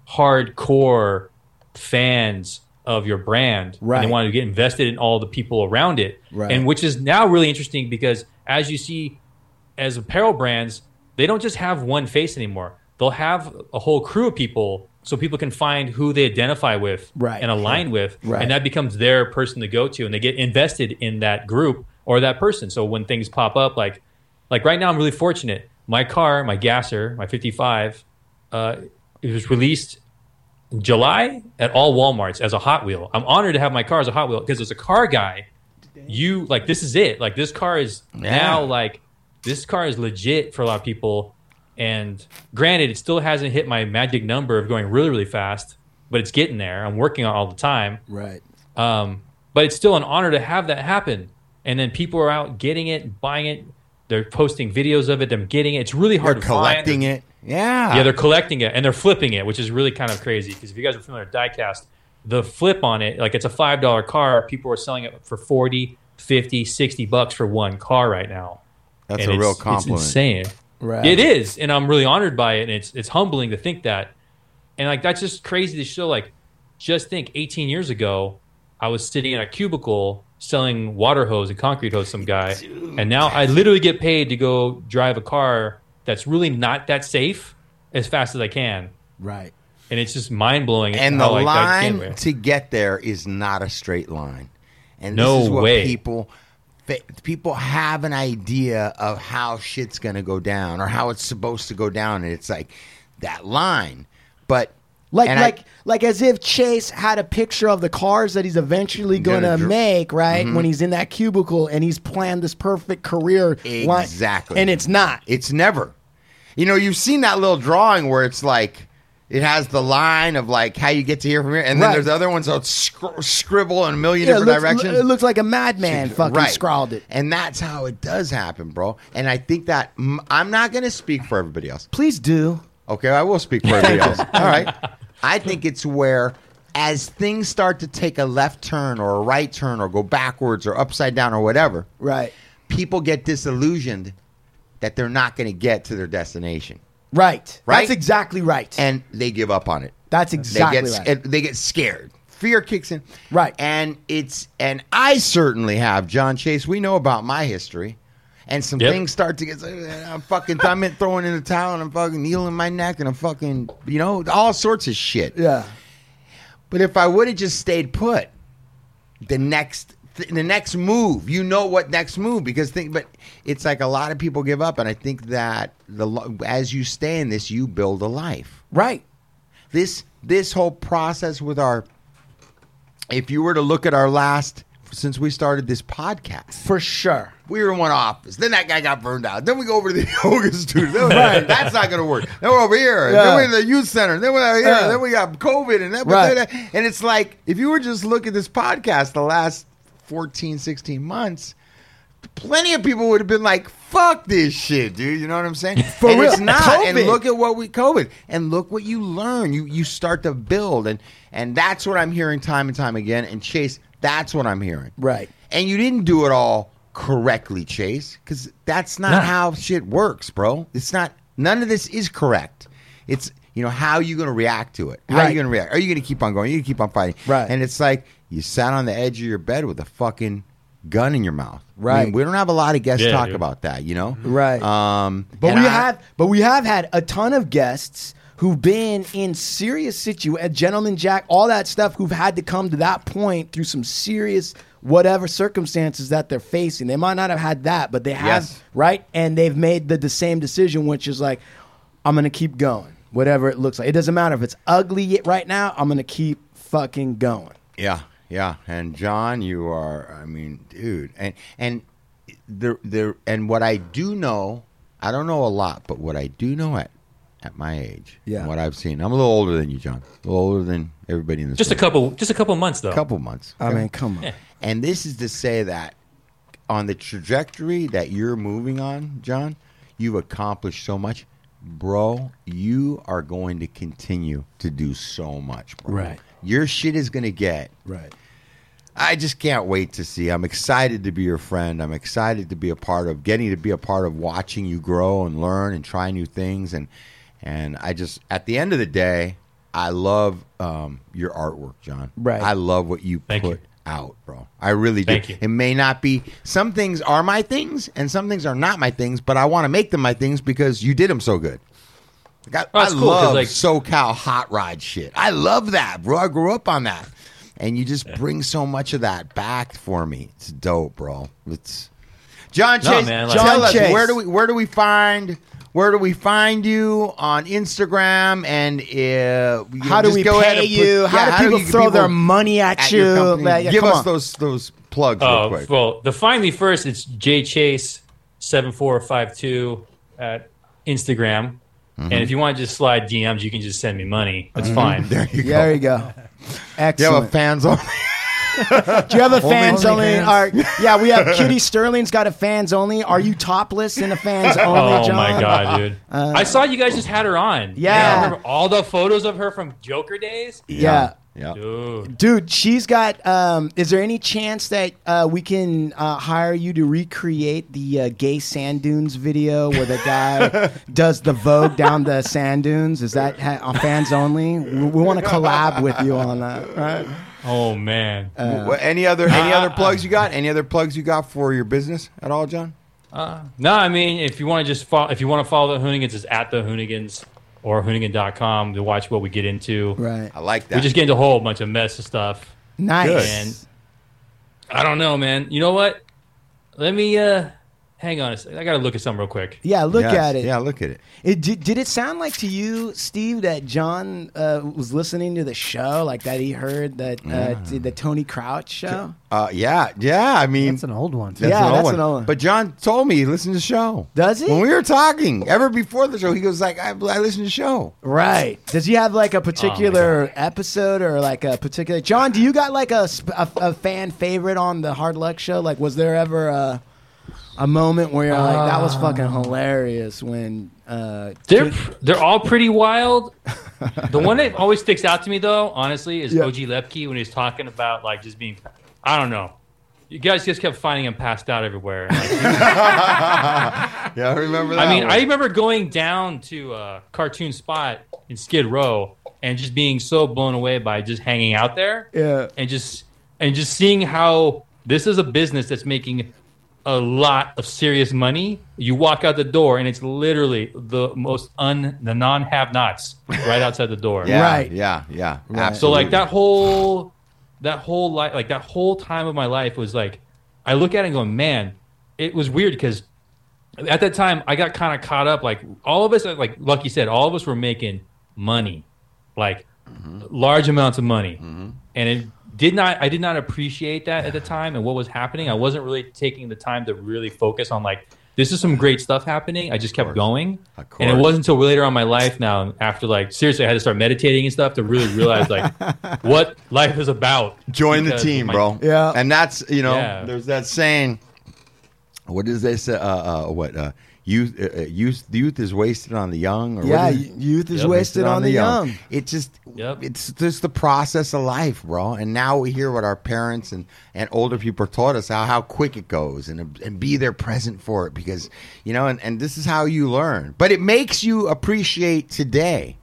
hardcore fans of your brand. Right. And they want to get invested in all the people around it. Right. And which is now really interesting because as you see, as apparel brands, they don't just have one face anymore. they'll have a whole crew of people so people can find who they identify with Right. and align with, Right. and that becomes their person to go to, and they get invested in that group or that person. So when things pop up, like like right now, I'm really fortunate. My car, my gasser, my 55, uh, it was released July at all WalMarts as a Hot Wheel. I'm honored to have my car as a Hot Wheel because as a car guy, you like this is it. Like this car is now like this car is legit for a lot of people. And granted, it still hasn't hit my magic number of going really, really fast, but it's getting there. I'm working on it all the time. Right. Um, but it's still an honor to have that happen. And then people are out getting it, buying it. They're posting videos of it. Them getting it. It's really hard They're to collecting find. it. Yeah. Yeah, they're collecting it and they're flipping it, which is really kind of crazy. Because if you guys are familiar with diecast, the flip on it, like it's a five dollar car, people are selling it for 40, 50, 60 bucks for one car right now. That's And a real it's- compliment. It's insane. Right. It is, and I'm really honored by it, and it's it's humbling to think that, and like that's just crazy to show. Like, just think, 18 years ago, I was sitting in a cubicle selling water hose and concrete hose to some guy, and now I literally get paid to go drive a car that's really not that safe as fast as I can, Right. and it's just mind blowing. and the line to get there is not a straight line. And No this is what way. people people have an idea of how shit's going to go down or how it's supposed to go down and it's like that line. But Like and I- like like as if Chase had a picture of the cars that he's eventually going to Gonna dr- make, right? Mm-hmm. When he's in that cubicle and he's planned this perfect career line- Exactly. and it's not. It's never. You know, you've seen that little drawing where it's like it has the line of like how you get to here from here, and then Right. there's other ones that scr- scribble in a million Yeah, it different looks, directions. it looks like a madman fucking Right. scrawled it. and that's how it does happen, bro. And I think that I'm not going to speak for everybody else. Please do. Okay, I will speak for everybody else. All right. I think it's where as things start to take a left turn or a right turn or go backwards or upside down or whatever, Right. people get disillusioned that they're not going to get to their destination. Right. Right? That's exactly right. and they give up on it. That's exactly they get, right. and They get scared. Fear kicks in. Right. And it's and I certainly have Jon Chase. We know about my history. And some Yep. things start to get. Uh, I'm fucking. I'm in throwing in the towel, and I'm fucking kneeling my neck, and I'm fucking. You know, all sorts of shit. yeah. But if I would have just stayed put, the next th- the next move, you know what next move because think. But it's like a lot of people give up, and I think that the as you stay in this, you build a life Right. this this whole process with our if you were to look at our last since we started this podcast For sure. we were in one office then that guy got burned out then we go over to the yoga studio Then- that's not going to work then we're over here Yeah. then we're in the youth center then we're here Yeah. then we got covid and then Right. and it's like if you were just look at this podcast the last 14 16 months plenty of people would have been like, "Fuck this shit, dude." You know what I'm saying? For and real. it's not. COVID. And look at what we COVID, and look what you learn. You you start to build, and and that's what I'm hearing time and time again. And Chase, that's what I'm hearing. Right. And you didn't do it all correctly, Chase, because that's not No. how shit works, bro. It's not. None of this is correct. It's you know how are you going to react to it? How are you going to react? Are you going to keep on going? Are you going to keep on fighting? Right. And it's like you sat on the edge of your bed with a fucking gun in your mouth. I Right. mean, we don't have a lot of guests Yeah, talk dude. about that, you know. Right. Um, But we I- have, but we have had a ton of guests who've been in serious situations, gentleman Jack, all that stuff, who've had to come to that point through some serious whatever circumstances that they're facing. They might not have had that, but they have, Yes. right? And they've made the, the same decision, which is like, I'm gonna keep going, whatever it looks like. It doesn't matter if it's ugly right now. I'm gonna keep fucking going. Yeah, yeah. And Jon, you are. I mean, dude. And and there there and what I do know, I don't know a lot, but what I do know at at my age, Yeah. and what I've seen, I'm a little older than you, Jon. A little older than everybody in this. Just a room. couple, just a couple months though. A couple months. I mean, come on. Yeah. And this is to say that on the trajectory that you're moving on, Jon, you've accomplished so much. Bro, you are going to continue to do so much, bro. Right. Your shit is going to get. Right. I just can't wait to see. I'm excited to be your friend. I'm excited to be a part of getting to be a part of watching you grow and learn and try new things. And and I just at the end of the day, I love um, your artwork, Jon. Right. I love what you Thank put you. out, bro. I really do. Thank you. It may not be. Some things are my things, and some things are not my things. But I want to make them my things because you did them so good. Like, I, Oh, I it's cool, 'cause, love like- SoCal hot rod shit. I love that, bro. I grew up on that, and you just bring so much of that back for me. It's dope, bro. It's Jon No, Chase. man, like- tell Jon us Chase. where do we where do we find where do we find you on Instagram and uh, you How know, do just we go ahead pay and put- you? How yeah, do people you- throw their money at, at you? your? Like, yeah, Give us on. those those plugs real Oh, quick. well, to find me first, it's J Chase seven four five two at Instagram. Mm-hmm. And if you want to just slide DMs, you can just send me money. That's fine. There you Yeah, there go. you go. You have Excellent. a fans only. Do you have a fans only? OnlyFans. Are, yeah, we have Kitty Sterling's got a fans only. Are you topless in a fans only, Oh Jon? my god, dude! I saw you guys just had her on. Uh, Yeah. All the photos of her from Joker days. Yeah. Yeah. Dude, Dude, she's got. Um, is there any chance that uh, we can uh, hire you to recreate the uh, gay sand dunes video where the guy does the Vogue down the sand dunes? Is that ha- on fans only? We, we want to collab with you on that, right? Oh man. Well, any other any Uh, other plugs you got? Any other plugs you got for your business at all, Jon? No, I mean, if you want to just follow, if you want to follow the Hoonigans, it's at the Hoonigans or Hoonigan.com to watch what we get into. Right. I like that. We just get into a whole bunch of mess of stuff. Nice. And I don't know, man. You know what? Let me uh hang on a second. I gotta look at something real quick. Yeah, look Yes. at it. Yeah, look at it. It, did, did it sound like to you, Steve, that Jon uh, was listening to the show, like that he heard that uh, t- the Tony Crouch show? Uh, yeah, yeah. I mean, That's an old one. Too. that's Yeah, an old that's one. an old one. But Jon told me he listened to the show. Does he? When we were talking, ever before the show, he goes like, "I, I listened to the show." Right. Does he have like a particular episode or like a particular? Jon, do you got like a, sp- a, a fan favorite on the Hard Luck show? Like, was there ever a a moment where you're like, that was fucking hilarious when? Uh, They're they're all pretty wild. the one that always sticks out to me though, honestly, is Yeah. OG Lepke when he's talking about like just being I don't know. You guys just kept finding him passed out everywhere. Like, Yeah, I remember that. I mean, one. I remember going down to a cartoon spot in Skid Row and just being so blown away by just hanging out there yeah. and just and just seeing how this is a business that's making a lot of serious money. You walk out the door and it's literally the most un the non have nots right outside the door. yeah, Right. yeah, yeah. So Absolutely. like that whole that whole life like that whole time of my life was like I look at it and go, man, it was weird because at that time I got kind of caught up. Like all of us, like Lucky said, all of us were making money, like mm-hmm. large amounts of money, mm-hmm. and it did not. I did not appreciate that at the time and what was happening. I wasn't really taking the time to really focus on like this is some great stuff happening. I just kept going, Of and it wasn't until later on in my life now, after like seriously, I had to start meditating and stuff to really realize like what life is about. Join the team, my- bro. Yeah. and that's you know, Yeah. there's that saying. What does they say? Uh, uh, what uh, youth? Uh, uh, youth? Youth is wasted on the young. Or Yeah, is youth is Yep. wasted on, the young. It just Yep. it's just the process of life, bro. And now we hear what our parents and, and older people taught us how how quick it goes and and be there present for it because you know and, and this is how you learn. But it makes you appreciate today,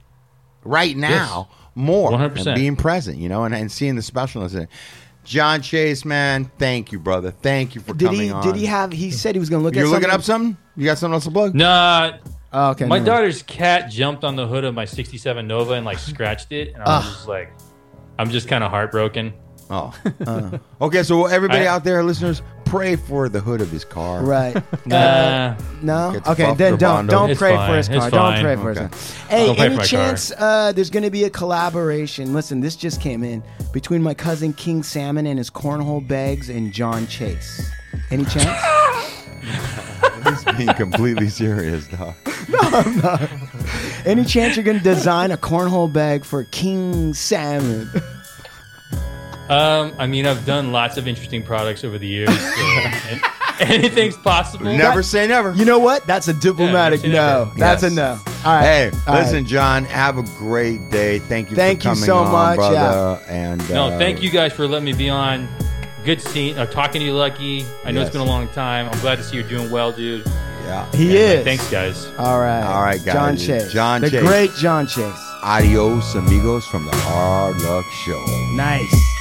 right now, more 100%. and being present, you know, and, and seeing the specialness in it. Jon Chase, man, thank you, brother. Thank you for Did coming he? on. Did he have? He said he was going to look at something? You're at. looking something? up something? You got something else to plug? Nah, Oh, okay. my never mind. daughter's cat jumped on the hood of my '67 Nova and like scratched it, and I was just like, I'm just kind of heartbroken. Oh. Uh. okay, so everybody I- out there, listeners, pray for the hood of his car. Right. Nah. No. Gets Okay. fucked Then or don't bondo. don't It's pray fine. for his It's car. Don't fine. pray for Okay. his car. Hey, Don't pray any for my chance uh, there's going to be a collaboration? Listen, this just came in between my cousin King Salmon and his cornhole bags and Jon Chase. Any chance? He's being completely serious, dog. Any chance you're going to design a cornhole bag for King Salmon? Um, I mean, I've done lots of interesting products over the years. So anything's possible. Never say never. You know what? That's a diplomatic Yeah, no. never. That's Yes. a no. All right. Hey, All right. listen, Jon. Have a great day. Thank you. Thank for you coming so on, much, brother. And No, uh, thank you guys for letting me be on. Good seeing, uh, talking to you, Lucky. I know Yes. it's been a long time. I'm glad to see you're doing well, dude. Yeah. He And, like, is. thanks, guys. All right. All right, guys. Jon Chase. Jon the Chase. great Jon Chase. Adios, amigos, from the Hard Luck Show. Nice.